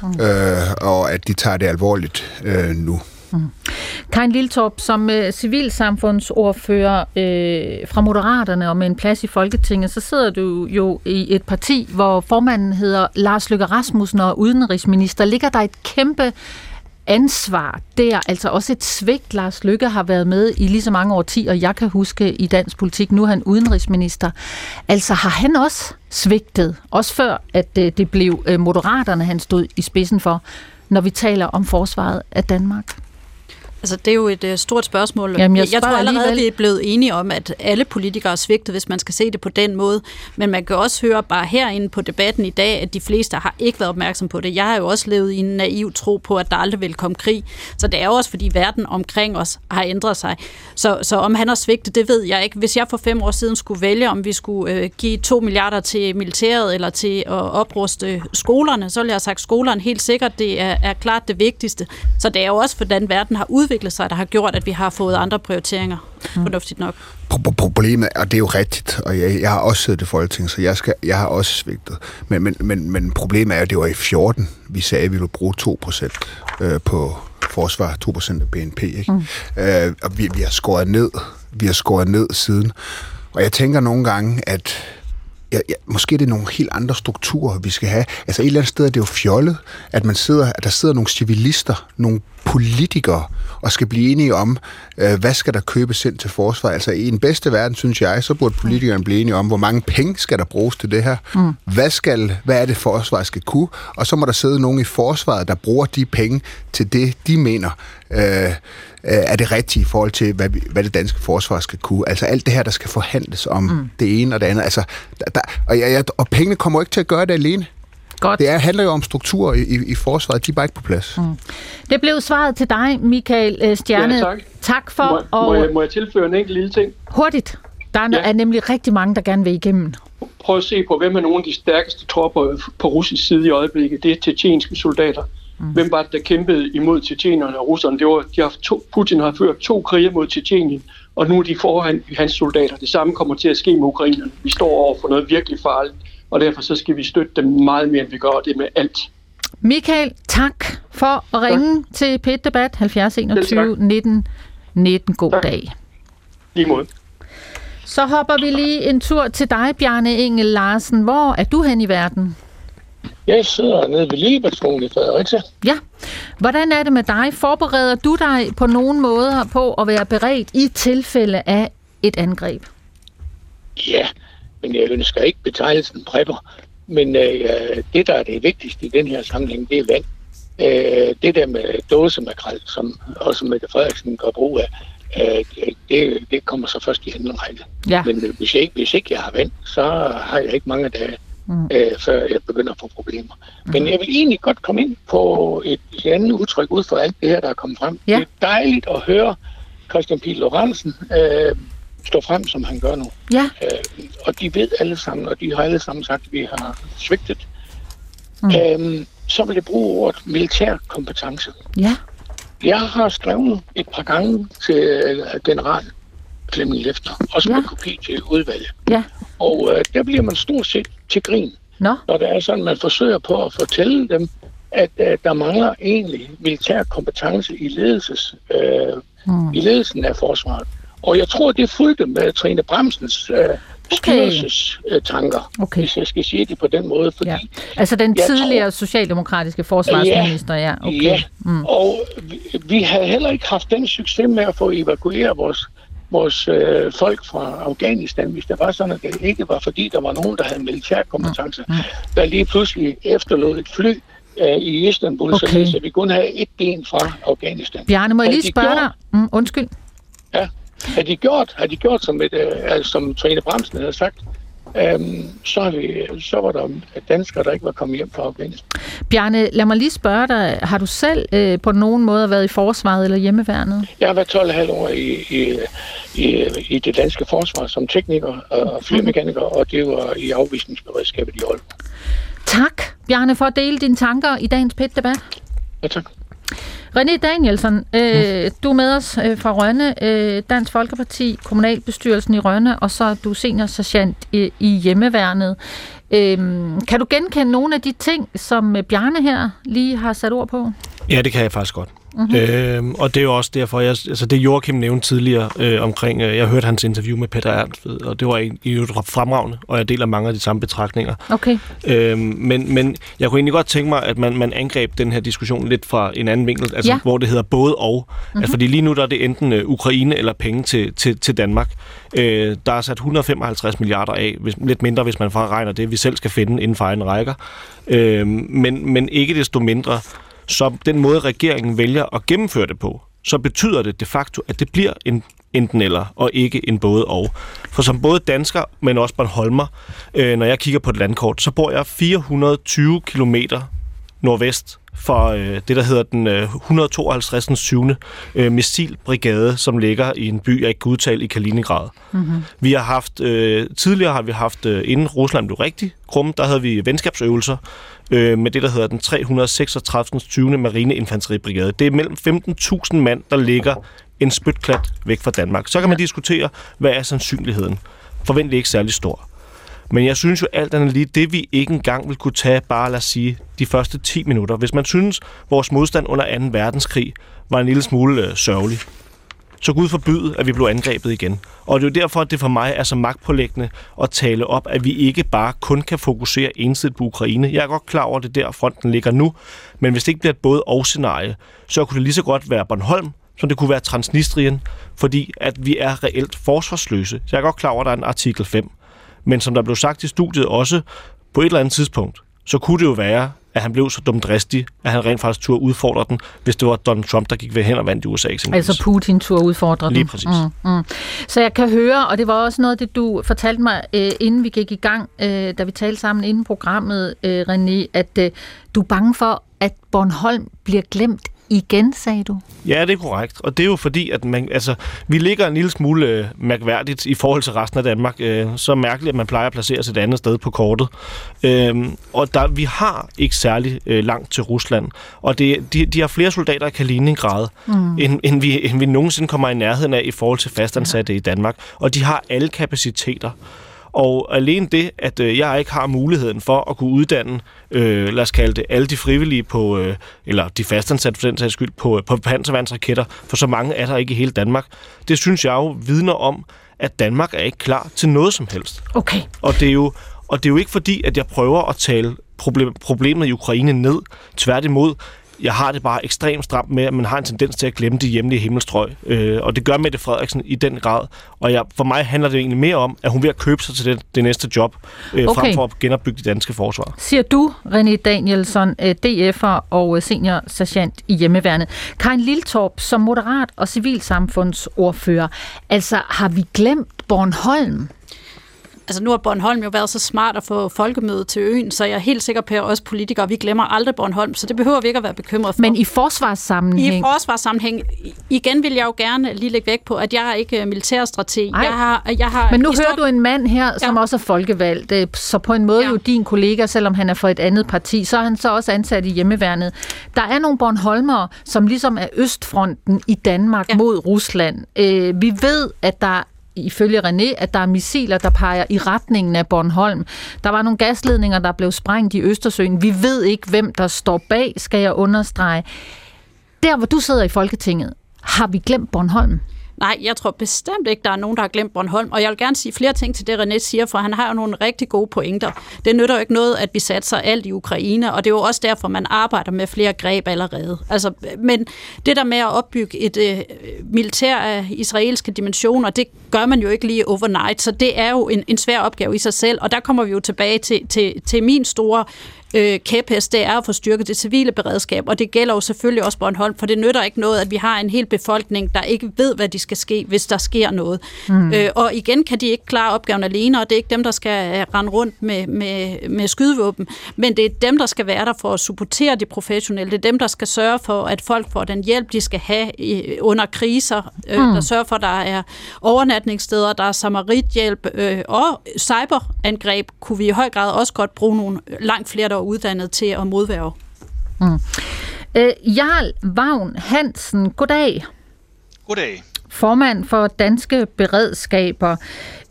mm. øh, og at de tager det alvorligt øh, nu. Mm. Karin Liltorp, som øh, civilsamfundsordfører øh, fra Moderaterne og med en plads i Folketinget, så sidder du jo i et parti, hvor formanden hedder Lars Løkke Rasmussen og udenrigsminister. Ligger der et kæmpe ansvar der, altså også et svigt, Lars Lykke har været med i lige så mange årtier, jeg kan huske i dansk politik, nu er han udenrigsminister. Altså har han også svigtet, også før at øh, det blev øh, Moderaterne, han stod i spidsen for, når vi taler om forsvaret af Danmark? Altså, det er jo et uh, stort spørgsmål. Jamen, jeg, jeg tror allerede, alligevel. vi er blevet enige om, at alle politikere er svigtet, hvis man skal se det på den måde. Men man kan også høre bare herinde på debatten i dag, at de fleste har ikke været opmærksom på det. Jeg har jo også levet i en naiv tro på, at der aldrig vil komme krig. Så det er jo også, fordi verden omkring os har ændret sig. Så, så om han har svigtet, det ved jeg ikke. Hvis jeg for fem år siden skulle vælge, om vi skulle uh, give to milliarder til militæret eller til at opruste skolerne, så ville jeg have sagt, at skolerne helt sikkert, det er, er klart det vigtigste. Så det er jo også, hvordan verden har udviklet udviklet sig, der har gjort, at vi har fået andre prioriteringer. Mm. Fornuftigt nok. Problemet, og det er jo rigtigt, og jeg, jeg har også siddet i Folketinget, så jeg, skal, jeg har også svigtet. Men, men, men, men problemet er, at det var i 14, vi sagde, at vi ville bruge 2% øh, på forsvar, 2% af BNP. Ikke? Mm. Øh, og vi, vi har skåret ned, vi har skåret ned siden. Og jeg tænker nogle gange, at ja, ja, måske er det nogle helt andre strukturer, vi skal have. Altså et eller andet sted er det jo fjollet, at, man sidder, at der sidder nogle civilister, nogle politikere, og skal blive enige om, øh, hvad skal der købes ind til forsvar. Altså i en bedste verden, synes jeg, så burde politikerne blive enige om, hvor mange penge skal der bruges til det her. Mm. Hvad, skal, hvad er det, forsvaret skal kunne? Og så må der sidde nogen i forsvaret, der bruger de penge til det, de mener øh, er det rigtige i forhold til, hvad, hvad det danske forsvar skal kunne. Altså alt det her, der skal forhandles om mm. det ene og det andet. Altså, der, der, og, jeg, og pengene kommer ikke til at gøre det alene. Godt. Det er, handler jo om struktur i, i, i forsvaret, de er bare ikke på plads. Mm. Det blev svaret til dig, Michael øh, Stjerne. Ja, tak. tak for... Må, og... må, jeg, må jeg tilføre en enkelt lille ting? Hurtigt. Der er, ja. er nemlig rigtig mange, der gerne vil igennem. Prøv at se på, hvem er nogle af de stærkeste tropper på russisk side i øjeblikket. Det er tjetjenske soldater. Mm. Hvem var det, der kæmpede imod tjetjenerne og russerne? Det var, de har to, Putin har ført to krige mod Tjetjenien, og nu er de foran hans soldater. Det samme kommer til at ske med ukrainerne. Vi står over for noget virkelig farligt og derfor så skal vi støtte dem meget mere, end vi gør det med alt. Michael, tak for at ringe tak. til PET Debat 70 21 19 19. God tak. dag. Lige måde. Så hopper vi lige en tur til dig, Bjarne Engel Larsen. Hvor er du hen i verden? Jeg sidder nede ved Ligebergskolen i Fredericia. Ja. Hvordan er det med dig? Forbereder du dig på nogen måder på at være beredt i tilfælde af et angreb? Ja, men jeg ønsker ikke betegnelsen prepper. Men øh, det, der er det vigtigste i den her sammenhæng, det er vand. Øh, det der med dåsemakrel, som også Mette Frederiksen gør brug af, øh, det, det kommer så først i anden række. Ja. Men øh, hvis, jeg ikke, hvis ikke jeg har vand, så har jeg ikke mange dage, mm. øh, før jeg begynder at få problemer. Mm. Men jeg vil egentlig godt komme ind på et, et andet udtryk ud fra alt det her, der er kommet frem. Ja. Det er dejligt at høre Christian Pihl Lorentzen øh, stå frem, som han gør nu. Ja. Øh, og de ved alle sammen, og de har alle sammen sagt, at vi har svigtet. Mm. Øhm, så vil jeg bruge ordet militær kompetence. Ja. Jeg har skrevet et par gange til øh, general Flemming Lefter, også ja. med kopi til udvalget. Ja. Og øh, der bliver man stort set til grin, Nå. når det er sådan, man forsøger på at fortælle dem, at øh, der mangler egentlig militær kompetence i, ledelses, øh, mm. i ledelsen af forsvaret. Og jeg tror, det fulgte med Trine Bremsens øh, styrelsestanker, okay. hvis jeg skal sige det på den måde. Fordi ja. Altså den tidligere tror, socialdemokratiske forsvarsminister, ja. Ja, okay. ja. Mm. og vi, vi havde heller ikke haft den succes med at få evakueret vores vores øh, folk fra Afghanistan, hvis det var sådan, at det ikke var fordi, der var nogen, der havde militær kompetence, mm. der lige pludselig efterlod et fly øh, i Istanbul, okay. så vi kun havde et ben fra Afghanistan. Bjarne, må jeg lige spørge dig? Mm, undskyld. Ja, har de gjort, har de gjort som, et, øh, som Trine Bremsen havde sagt, øhm, så, har vi, så var der danskere, der ikke var kommet hjem fra Afghanistan. Bjarne, lad mig lige spørge dig, har du selv øh, på nogen måde været i forsvaret eller hjemmeværnet? Jeg har været 12,5 år i, i, i, i det danske forsvar som tekniker og flymekaniker, og det var i afvisningsberedskabet i Aalborg. Tak, Bjarne, for at dele dine tanker i dagens PET-debat. Ja, tak. René Danielsen, øh, mm. du er med os øh, fra Rønne, øh, Dansk Folkeparti, kommunalbestyrelsen i Rønne, og så er du senior sergeant i, i hjemmeværnet. Øh, kan du genkende nogle af de ting, som Bjarne her lige har sat ord på? Ja, det kan jeg faktisk godt. Mm-hmm. Øh, og det er jo også derfor, jeg, altså det Joachim nævnte tidligere øh, omkring, øh, jeg hørte hans interview med Peter Ernst, og det var i øvrigt fremragende, og jeg deler mange af de samme betragtninger. Okay. Øh, men, men jeg kunne egentlig godt tænke mig, at man, man angreb den her diskussion lidt fra en anden vinkel, altså ja. hvor det hedder både og. Mm-hmm. Altså, fordi lige nu der er det enten øh, Ukraine eller penge til, til, til Danmark. Øh, der er sat 155 milliarder af, hvis, lidt mindre, hvis man regner det, vi selv skal finde inden for egen rækker. Øh, men, men ikke desto mindre, så den måde, regeringen vælger at gennemføre det på, så betyder det de facto, at det bliver en enten eller, og ikke en både og. For som både dansker, men også Bornholmer, øh, når jeg kigger på et landkort, så bor jeg 420 kilometer nordvest for øh, det, der hedder den øh, 152. 7. Øh, missilbrigade, som ligger i en by, jeg ikke kan udtale, i Kaliningrad. Mm-hmm. Vi har haft, øh, tidligere har vi haft, øh, inden Rusland blev rigtig krum, der havde vi venskabsøvelser øh, med det, der hedder den 336. 20. Marineinfanteribrigade. Det er mellem 15.000 mand, der ligger en spytklat væk fra Danmark. Så kan man diskutere, hvad er sandsynligheden? Forventelig ikke særlig stor. Men jeg synes jo alt andet lige, det vi ikke engang vil kunne tage, bare lad os sige, de første 10 minutter. Hvis man synes, vores modstand under 2. verdenskrig var en lille smule øh, sørgelig, så Gud forbyde, at vi blev angrebet igen. Og det er jo derfor, at det for mig er så magtpålæggende at tale op, at vi ikke bare kun kan fokusere ensidigt på Ukraine. Jeg er godt klar over, at det der fronten ligger nu, men hvis det ikke bliver et både og scenarie, så kunne det lige så godt være Bornholm, som det kunne være Transnistrien, fordi at vi er reelt forsvarsløse. Så jeg er godt klar over, at der er en artikel 5. Men som der blev sagt i studiet også, på et eller andet tidspunkt, så kunne det jo være, at han blev så dumdristig, at han rent faktisk turde udfordre den, hvis det var Donald Trump, der gik ved hen og vandt i USA. Eksempelvis. Altså Putin turde udfordre den. Lige præcis. Mm, mm. Så jeg kan høre, og det var også noget det, du fortalte mig, øh, inden vi gik i gang, øh, da vi talte sammen inden programmet, øh, René, at du er bange for, at Bornholm bliver glemt igen, sagde du? Ja, det er korrekt. Og det er jo fordi, at man, altså, vi ligger en lille smule øh, mærkværdigt i forhold til resten af Danmark. Øh, så mærkeligt, at man plejer at placere sig et andet sted på kortet. Øh, og der, vi har ikke særlig øh, langt til Rusland. Og det, de, de har flere soldater i Kaliningrad, mm. end, end, vi, end vi nogensinde kommer i nærheden af i forhold til fastansatte ja. i Danmark. Og de har alle kapaciteter. Og alene det, at øh, jeg ikke har muligheden for at kunne uddanne, øh, lad os kalde det, alle de frivillige på, øh, eller de fastansatte for den sags skyld, på, på panservandsraketter, for så mange er der ikke i hele Danmark, det synes jeg jo vidner om, at Danmark er ikke klar til noget som helst. Okay. Og det er jo, og det er jo ikke fordi, at jeg prøver at tale problem, problemet i Ukraine ned. Tværtimod, jeg har det bare ekstremt stramt med, at man har en tendens til at glemme de hjemlige himmelstrøg. Øh, og det gør Mette Frederiksen i den grad. Og jeg, for mig handler det egentlig mere om, at hun vil købe sig til det, det næste job, øh, okay. frem for at genopbygge det danske forsvar. Siger du, René Danielsson, øh, DF'er og øh, senior sergeant i hjemmeværnet. Karin Liltorp, som moderat og civilsamfundsordfører, altså har vi glemt Bornholm? Altså nu har Bornholm jo været så smart at få folkemødet til øen, så jeg er helt sikker på, at os politikere, vi glemmer aldrig Bornholm, så det behøver vi ikke at være bekymret for. Men i forsvarssammenhæng? I forsvarssammenhæng, igen vil jeg jo gerne lige lægge væk på, at jeg er ikke militærstrateg. Jeg har, jeg har Men nu hører du en mand her, som ja. også er folkevalgt, øh, så på en måde ja. jo din kollega, selvom han er fra et andet parti, så er han så også ansat i hjemmeværnet. Der er nogle Bornholmere, som ligesom er Østfronten i Danmark ja. mod Rusland. Øh, vi ved, at der ifølge René, at der er missiler, der peger i retningen af Bornholm. Der var nogle gasledninger, der blev sprængt i Østersøen. Vi ved ikke, hvem der står bag, skal jeg understrege. Der, hvor du sidder i Folketinget, har vi glemt Bornholm? Nej, jeg tror bestemt ikke, der er nogen, der har glemt Bornholm. Og jeg vil gerne sige flere ting til det, René siger, for han har jo nogle rigtig gode pointer. Det nytter jo ikke noget, at vi satser alt i Ukraine, og det er jo også derfor, man arbejder med flere greb allerede. Altså, men det der med at opbygge et øh, militær af israelske dimensioner, det gør man jo ikke lige overnight, så det er jo en, en svær opgave i sig selv. Og der kommer vi jo tilbage til, til, til min store øh, kæphest, det er at få styrket det civile beredskab, og det gælder jo selvfølgelig også Bornholm, for det nytter ikke noget, at vi har en hel befolkning, der ikke ved, hvad de skal ske, hvis der sker noget. Mm. Øh, og igen kan de ikke klare opgaven alene, og det er ikke dem, der skal rende rundt med, med, med skydevåben, men det er dem, der skal være der for at supportere de professionelle. Det er dem, der skal sørge for, at folk får den hjælp, de skal have i, under kriser, øh, mm. der sørger for, at der er overnatningssteder, der er samarithjælp, øh, og cyberangreb kunne vi i høj grad også godt bruge nogle langt flere, der er uddannet til at modværge. Mm. Øh, Jarl Vagn Hansen, goddag. Goddag. Formand for Danske Beredskaber.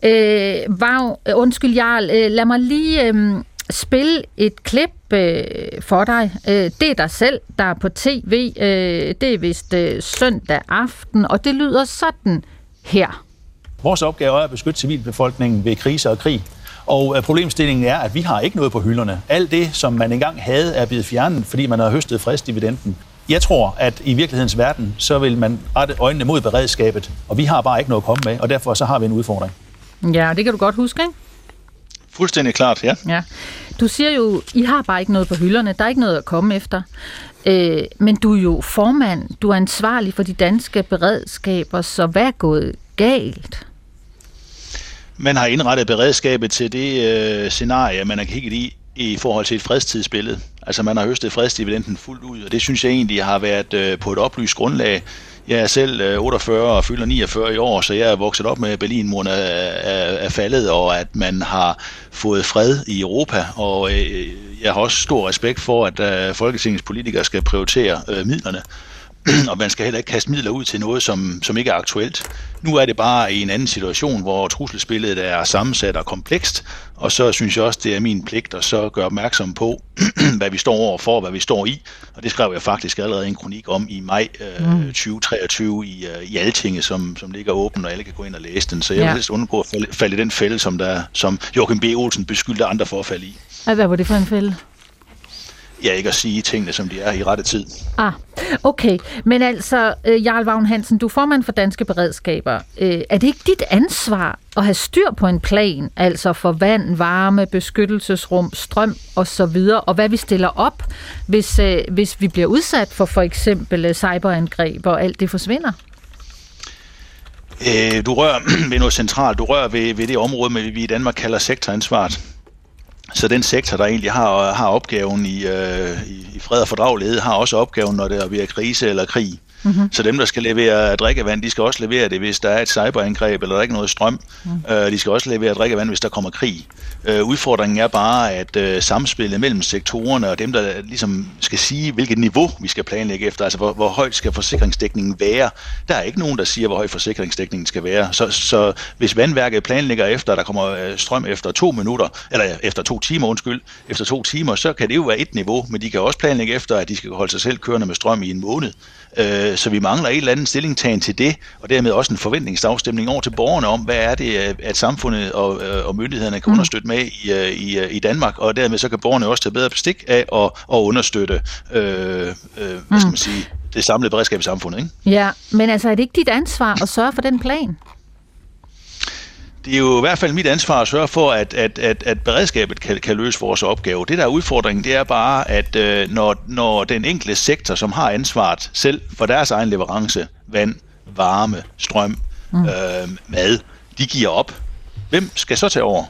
Øh, Vagn, undskyld Jarl, øh, lad mig lige øh, spille et klip øh, for dig. Øh, det er dig selv, der er på tv. Øh, det er vist øh, søndag aften, og det lyder sådan her. Vores opgave er at beskytte civilbefolkningen ved kriser og krig. Og øh, problemstillingen er, at vi har ikke noget på hylderne. Alt det, som man engang havde, er blevet fjernet, fordi man har høstet fristdividenden. Jeg tror, at i virkelighedens verden, så vil man rette øjnene mod beredskabet, og vi har bare ikke noget at komme med, og derfor så har vi en udfordring. Ja, det kan du godt huske, ikke? Fuldstændig klart, ja. ja. Du siger jo, I har bare ikke noget på hylderne, der er ikke noget at komme efter. Øh, men du er jo formand, du er ansvarlig for de danske beredskaber, så hvad er gået galt? Man har indrettet beredskabet til det øh, scenarie, man har kigget i i forhold til et fredstidsbillede. Altså man har høstet fredsdividenden fuldt ud, og det synes jeg egentlig har været øh, på et oplyst grundlag. Jeg er selv øh, 48 og fylder 49 i år, så jeg er vokset op med, at Berlinmuren er, er, er faldet, og at man har fået fred i Europa. Og øh, jeg har også stor respekt for, at øh, Folketingets politikere skal prioritere øh, midlerne. og man skal heller ikke kaste midler ud til noget, som, som ikke er aktuelt. Nu er det bare i en anden situation, hvor trusselsbilledet er sammensat og komplekst, og så synes jeg også, det er min pligt at så gøre opmærksom på, hvad vi står over for, hvad vi står i, og det skrev jeg faktisk allerede en kronik om i maj øh, mm. 2023 i, øh, i Altinget, som, som ligger åben, og alle kan gå ind og læse den, så jeg ja. vil helst undgå at falde, falde i den fælde, som, der, som Joachim B. Olsen beskyldte andre for at falde i. Hvad var det for en fælde? Ja, ikke at sige tingene, som de er i rette tid. Ah, okay. Men altså, øh, Jarl Vagn Hansen, du er formand for Danske Beredskaber. Øh, er det ikke dit ansvar at have styr på en plan, altså for vand, varme, beskyttelsesrum, strøm osv., og hvad vi stiller op, hvis, øh, hvis vi bliver udsat for for eksempel cyberangreb, og alt det forsvinder? du rører ved noget centralt. Du rører ved, ved det område, vi i Danmark kalder sektoransvaret. Så den sektor, der egentlig har, har opgaven i, øh, i fred og fordragelighed, har også opgaven, når det er ved krise eller krig. Mm-hmm. Så dem, der skal levere drikkevand, de skal også levere det, hvis der er et cyberangreb, eller der er ikke noget strøm. Mm. Øh, de skal også levere drikkevand, hvis der kommer krig. Øh, udfordringen er bare, at øh, samspillet mellem sektorerne og dem, der ligesom skal sige, hvilket niveau vi skal planlægge efter, altså hvor, hvor højt skal forsikringsdækningen være, der er ikke nogen, der siger, hvor høj forsikringsdækningen skal være. Så, så hvis vandværket planlægger efter, at der kommer øh, strøm efter to minutter, eller efter to timer, undskyld, efter to timer, så kan det jo være et niveau, men de kan også planlægge efter, at de skal holde sig selv kørende med strøm i en måned. Øh, så vi mangler et eller andet stillingtagen til det, og dermed også en forventningsafstemning over til borgerne om, hvad er det, at samfundet og, øh, og myndighederne kan mm. understøtte med i, øh, i, i Danmark, og dermed så kan borgerne også tage bedre bestik af at, at understøtte øh, øh, hvad skal man mm. sige, det samlede beredskab i samfundet. Ikke? Ja, men altså er det ikke dit ansvar at sørge for den plan? Det er jo i hvert fald mit ansvar at sørge for, at, at, at, at beredskabet kan, kan løse vores opgave. Det der er udfordringen, det er bare, at øh, når, når den enkelte sektor, som har ansvaret selv for deres egen leverance, vand, varme, strøm, mm. øh, mad, de giver op. Hvem skal så tage over?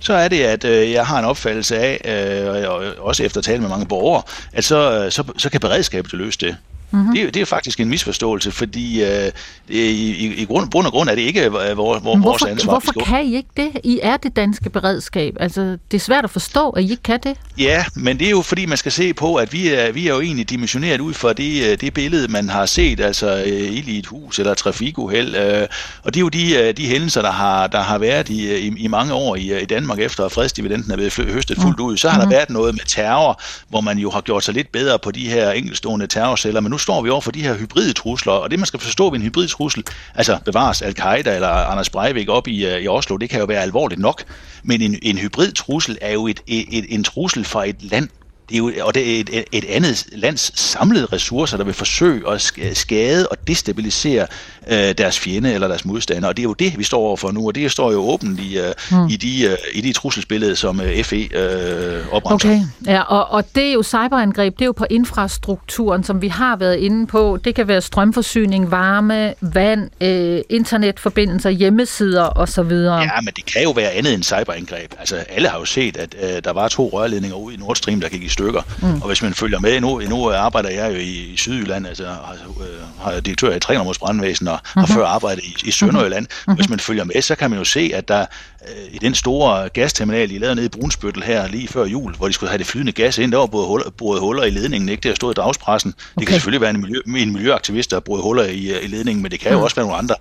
så er det, at øh, jeg har en opfattelse af, øh, også efter at tale med mange borgere, at så, så, så kan beredskabet løse det. Mm-hmm. Det, er, det er faktisk en misforståelse, fordi øh, i, i, i grund, grund og grund er det ikke hvor, hvor, hvorfor, vores ansvar. Hvorfor kan I ikke det? I er det danske beredskab. Altså, det er svært at forstå, at I ikke kan det. Ja, men det er jo fordi, man skal se på, at vi er, vi er jo egentlig dimensioneret ud fra det, øh, det billede, man har set, altså øh, ild i et hus eller trafikuheld. Øh, og det er jo de, de hændelser, der har, der har været i, i, i mange år i, i Danmark, efter at fredsdividenden er blevet høstet fuldt ud. Så har mm-hmm. der været noget med terror, hvor man jo har gjort sig lidt bedre på de her enkeltstående terrorceller, men nu står vi over for de her hybride trusler, og det man skal forstå ved en hybrid trussel, altså bevares Al-Qaida eller Anders Breivik op i, øh, i Oslo, det kan jo være alvorligt nok, men en, en hybrid trussel er jo et, et, et, en trussel fra et land, det er jo, og det er et, et andet lands samlede ressourcer, der vil forsøge at skade og destabilisere øh, deres fjende eller deres modstandere. Og det er jo det, vi står overfor nu, og det står jo åbent i, øh, hmm. i, de, øh, i de trusselsbillede, som øh, FE øh, opremser. Okay, ja, og, og det er jo cyberangreb, det er jo på infrastrukturen, som vi har været inde på. Det kan være strømforsyning, varme, vand, øh, internetforbindelser, hjemmesider osv. Ja, men det kan jo være andet end cyberangreb. Altså, alle har jo set, at øh, der var to rørledninger ude i Nord Stream, der gik i stykker. Mm. Og hvis man følger med, nu, nu arbejder jeg jo i, i Sydjylland, altså har, øh, har direktør i Trænermåls brandvæsen og mm-hmm. har før arbejdet i, i Sønderjylland. Mm-hmm. Hvis man følger med, så kan man jo se, at der øh, i den store gasterminal, de lavede nede i Brunsbøttel her lige før jul, hvor de skulle have det flydende gas ind, der var både huller, boret huller i ledningen, ikke? Det har stået i dagspressen. Okay. Det kan selvfølgelig være en, miljø, en miljøaktivist, der har boret huller i, i ledningen, men det kan jo mm. også være nogle andre.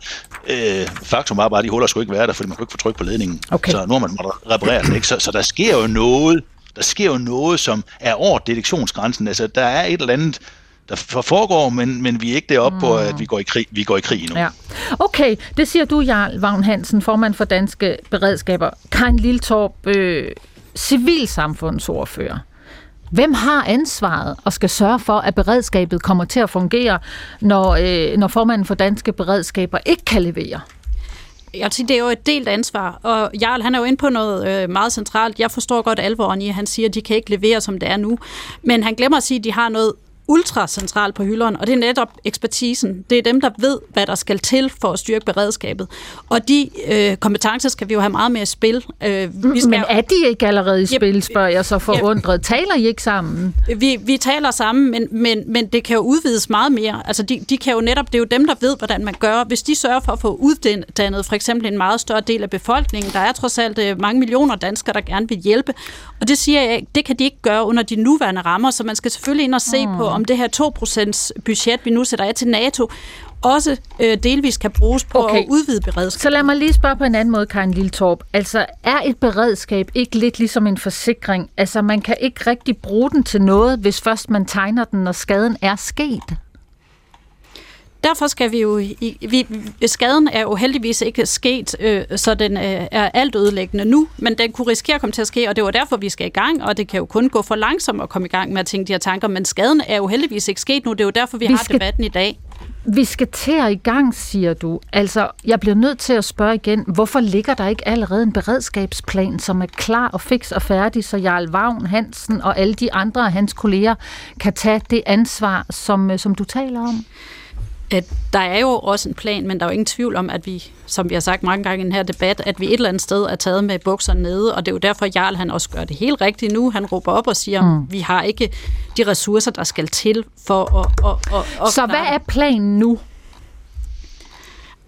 Øh, faktum var bare, at de huller skulle ikke være der, fordi man kunne ikke få tryk på ledningen. Okay. Så nu har man repareret den, ikke? Så, så der sker jo noget der sker jo noget, som er over detektionsgrænsen. Altså, der er et eller andet, der foregår, men, men vi er ikke deroppe mm. på, at vi går i krig, vi går i krig nu. Ja. Okay, det siger du, Jarl Vagn Hansen, formand for Danske Beredskaber. Karin Liltorp, øh, civilsamfundsordfører. Hvem har ansvaret og skal sørge for, at beredskabet kommer til at fungere, når, øh, når formanden for Danske Beredskaber ikke kan levere? Jeg vil sige, det er jo et delt ansvar, og Jarl, han er jo inde på noget øh, meget centralt. Jeg forstår godt alvoren i, at han siger, at de kan ikke levere, som det er nu. Men han glemmer at sige, at de har noget ultracentralt på hylderne, og det er netop ekspertisen. Det er dem, der ved, hvad der skal til for at styrke beredskabet. Og de øh, kompetencer skal vi jo have meget mere i spil. Øh, vi skal Men er de ikke allerede i spil, yep, spørger jeg så forundret. Yep. Taler I ikke sammen? Vi, vi taler sammen, men, men, men det kan jo udvides meget mere. Altså, de, de kan jo netop, det er jo dem, der ved, hvordan man gør. Hvis de sørger for at få uddannet for eksempel en meget større del af befolkningen, der er trods alt øh, mange millioner danskere, der gerne vil hjælpe. Og det siger jeg, det kan de ikke gøre under de nuværende rammer, så man skal selvfølgelig ind og se mm. på, om det her 2% budget, vi nu sætter af til NATO, også øh, delvis kan bruges på okay. at udvide beredskab. Så lad mig lige spørge på en anden måde, Karin Lilletorp. Altså, er et beredskab ikke lidt ligesom en forsikring? Altså, man kan ikke rigtig bruge den til noget, hvis først man tegner den, når skaden er sket? Derfor skal vi jo... Vi, skaden er jo heldigvis ikke sket, øh, så den øh, er alt ødelæggende nu, men den kunne risikere at komme til at ske, og det var derfor, vi skal i gang, og det kan jo kun gå for langsomt at komme i gang med at tænke de her tanker, men skaden er jo heldigvis ikke sket nu, det er jo derfor, vi, vi har skal... debatten i dag. Vi skal til at i gang, siger du. Altså, jeg bliver nødt til at spørge igen, hvorfor ligger der ikke allerede en beredskabsplan, som er klar og fix og færdig, så Jarl Vagn Hansen og alle de andre af hans kolleger kan tage det ansvar, som, øh, som du taler om? At der er jo også en plan, men der er jo ingen tvivl om, at vi, som vi har sagt mange gange i den her debat, at vi et eller andet sted er taget med bukserne nede, og det er jo derfor, Jarl han også gør det helt rigtigt nu. Han råber op og siger, mm. vi har ikke de ressourcer, der skal til for at... at, at, at Så hvad er planen nu?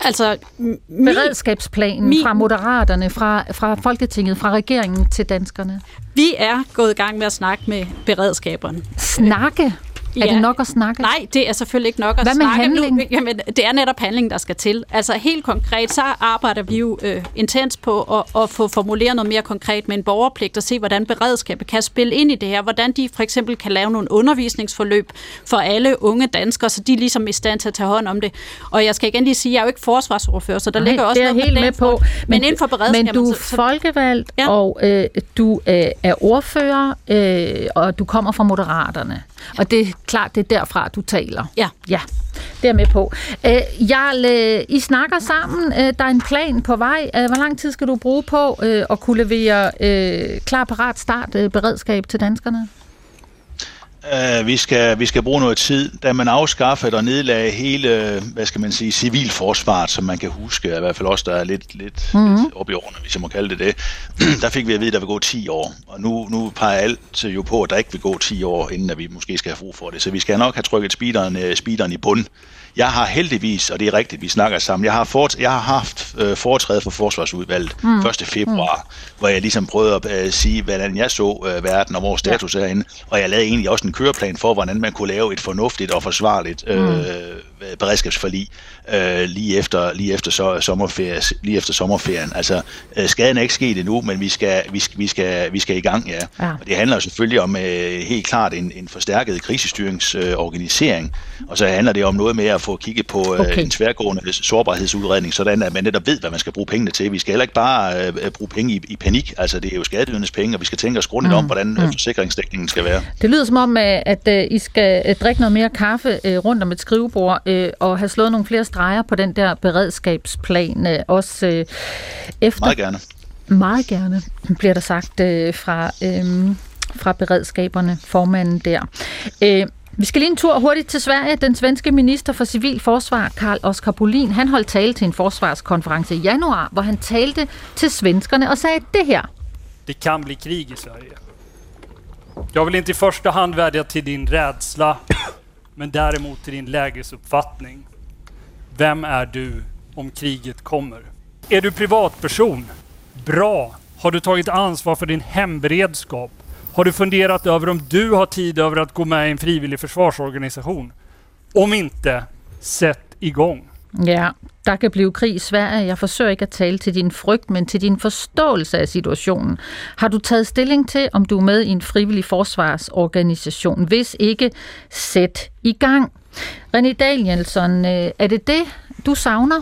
Altså, min, Beredskabsplanen min, fra Moderaterne, fra, fra Folketinget, fra regeringen til danskerne? Vi er gået i gang med at snakke med beredskaberne. Snakke? Er ja. det nok at snakke? Nej, det er selvfølgelig ikke nok at Hvad med snakke. handling? Nu, jamen, det er netop handling, der skal til. Altså helt konkret, så arbejder vi jo øh, intens på at, at få formuleret noget mere konkret med en borgerpligt og se, hvordan beredskabet kan spille ind i det her. Hvordan de for eksempel kan lave nogle undervisningsforløb for alle unge danskere, så de er ligesom i stand til at tage hånd om det. Og jeg skal igen lige sige, at jeg er jo ikke forsvarsordfører, så der Nej, ligger også det er noget helt med på. Men, men inden for beredskabet... Men du er folkevalgt, ja. og øh, du øh, er ordfører, øh, og du kommer fra Moderaterne. Og det er klart, det er derfra, du taler. Ja. Ja, det er med på. Øh, Jarl, øh, I snakker sammen. Øh, der er en plan på vej. Øh, hvor lang tid skal du bruge på øh, at kunne levere øh, klar parat start øh, beredskab til danskerne? Uh, vi, skal, vi skal bruge noget tid. Da man afskaffede og nedlagde hele, hvad skal man sige, civilforsvaret, som man kan huske, i hvert fald også der er lidt, lidt, mm-hmm. lidt op i årene, hvis jeg må kalde det det, der fik vi at vide, at der vil gå 10 år. Og nu, nu peger alt jo på, at der ikke vil gå 10 år, inden at vi måske skal have brug for det. Så vi skal nok have trykket speederen, uh, speederen i bund. Jeg har heldigvis, og det er rigtigt, vi snakker sammen, jeg har, fort, jeg har haft øh, foretræde for Forsvarsudvalget mm. 1. februar, mm. hvor jeg ligesom prøvede at øh, sige, hvordan jeg så øh, verden og vores status ja. herinde, og jeg lavede egentlig også en køreplan for, hvordan man kunne lave et fornuftigt og forsvarligt øh, mm. Beredskabsforlig øh, lige efter lige efter så, sommerferie, lige efter sommerferien. Altså øh, skaden er ikke sket endnu, men vi skal vi skal vi skal vi skal i gang, ja. ja. Og det handler selvfølgelig om øh, helt klart en, en forstærket krisestyringsorganisering, øh, og så handler det om noget med at få kigget på øh, okay. en tværgående sårbarhedsudredning, sådan at man netop ved, hvad man skal bruge pengene til. Vi skal heller ikke bare øh, bruge penge i, i panik. Altså det er jo skatteydernes penge, og vi skal tænke os grundigt mm. om, hvordan mm. forsikringsdækningen skal være. Det lyder som om, at, at I skal drikke noget mere kaffe rundt om et skrivebord og have slået nogle flere streger på den der beredskabsplan, øh, også øh, efter... Meget gerne. Meget gerne, bliver der sagt øh, fra, øh, fra beredskaberne, formanden der. Øh, vi skal lige en tur hurtigt til Sverige. Den svenske minister for civil forsvar, Karl Oskar Bolin, han holdt tale til en forsvarskonference i januar, hvor han talte til svenskerne og sagde det her. Det kan bli krig i Sverige. Jag vill inte i första hand vädja till din rädsla, men däremot till din lägesuppfattning. Vem är du om kriget kommer? Är du privatperson? Bra! Har du tagit ansvar för din hemberedskap? Har du funderat över om du har tid över att gå med i en frivillig försvarsorganisation? Om inte, sätt igång. Ja, der kan blive krig i Sverige. Jeg forsøger ikke at tale til din frygt, men til din forståelse af situationen. Har du taget stilling til, om du er med i en frivillig forsvarsorganisation? Hvis ikke, sæt i gang. René Danielsson, øh, er det det, du savner?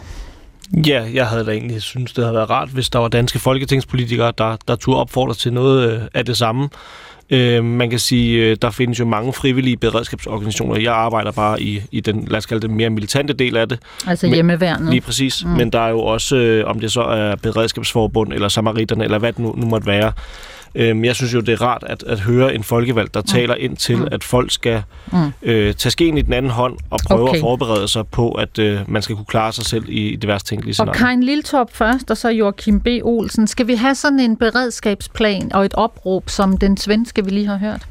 Ja, jeg havde da egentlig synes det havde været rart, hvis der var danske folketingspolitikere, der, der turde opfordre til noget øh, af det samme. Øh, man kan sige, øh, der findes jo mange frivillige beredskabsorganisationer. Jeg arbejder bare i, i den, lad os kalde det, mere militante del af det. Altså hjemmeværnet. Lige præcis. Mm. Men der er jo også, om det så er beredskabsforbund, eller samariterne, eller hvad det nu, nu måtte være, Øhm, jeg synes jo, det er rart at, at høre en folkevalg, der mm. taler ind til, mm. at folk skal mm. øh, tage skeen i den anden hånd og prøve okay. at forberede sig på, at øh, man skal kunne klare sig selv i, i det værste tænkelige scenarie. Og Karin Liltorp først, og så Joachim B. Olsen. Skal vi have sådan en beredskabsplan og et opråb, som den svenske, vi lige har hørt?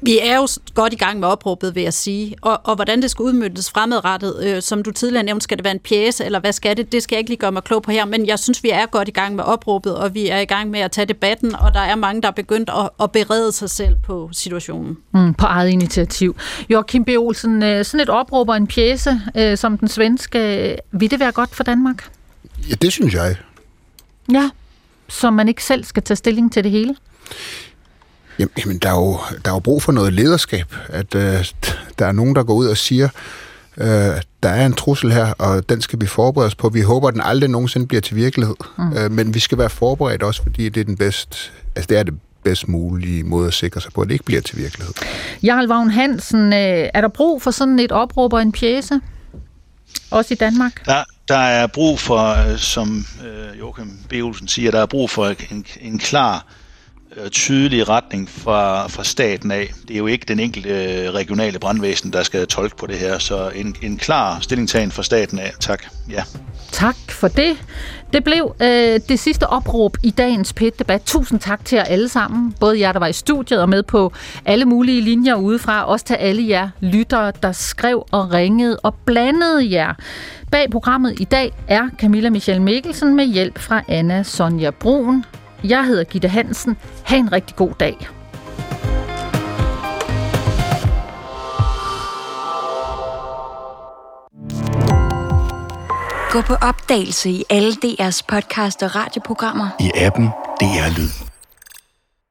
Vi er jo godt i gang med opråbet, vil jeg sige. Og, og hvordan det skal udmyndtes fremadrettet, øh, som du tidligere nævnte, skal det være en pjæse, eller hvad skal det? Det skal jeg ikke lige gøre mig klog på her, men jeg synes, vi er godt i gang med opråbet, og vi er i gang med at tage debatten, og der er mange, der er begyndt at, at berede sig selv på situationen. Mm, på eget initiativ. Joachim B. Olsen, øh, sådan et opråb og en pjæse, øh, som den svenske, vil det være godt for Danmark? Ja, det synes jeg. Ja, så man ikke selv skal tage stilling til det hele? Jamen, der er jo, der er jo brug for noget lederskab. At øh, der er nogen, der går ud og siger, øh, der er en trussel her, og den skal vi forberede os på. Vi håber, at den aldrig nogensinde bliver til virkelighed. Mm. Øh, men vi skal være forberedt også, fordi det er den bedste, altså det er det bedst mulige måde at sikre sig på, at det ikke bliver til virkelighed. Jarl Vagn Hansen, øh, er der brug for sådan et opråb og en pjæse? Også i Danmark? Der, der er brug for, øh, som øh, Joachim B. Olsen siger, der er brug for en, en klar Øh, tydelig retning fra, fra staten af. Det er jo ikke den enkelte øh, regionale brandvæsen, der skal tolke på det her, så en, en klar stillingtagen fra staten af. Tak. Ja. Tak for det. Det blev øh, det sidste opråb i dagens PET-debat. Tusind tak til jer alle sammen. Både jer, der var i studiet og med på alle mulige linjer udefra. Også til alle jer lyttere, der skrev og ringede og blandede jer. Bag programmet i dag er Camilla Michelle Mikkelsen med hjælp fra Anna Sonja Brun. Jeg hedder Gitte Hansen. Ha' en rigtig god dag. Gå på opdagelse i alle DR's podcast og radioprogrammer. I appen DR Lyd.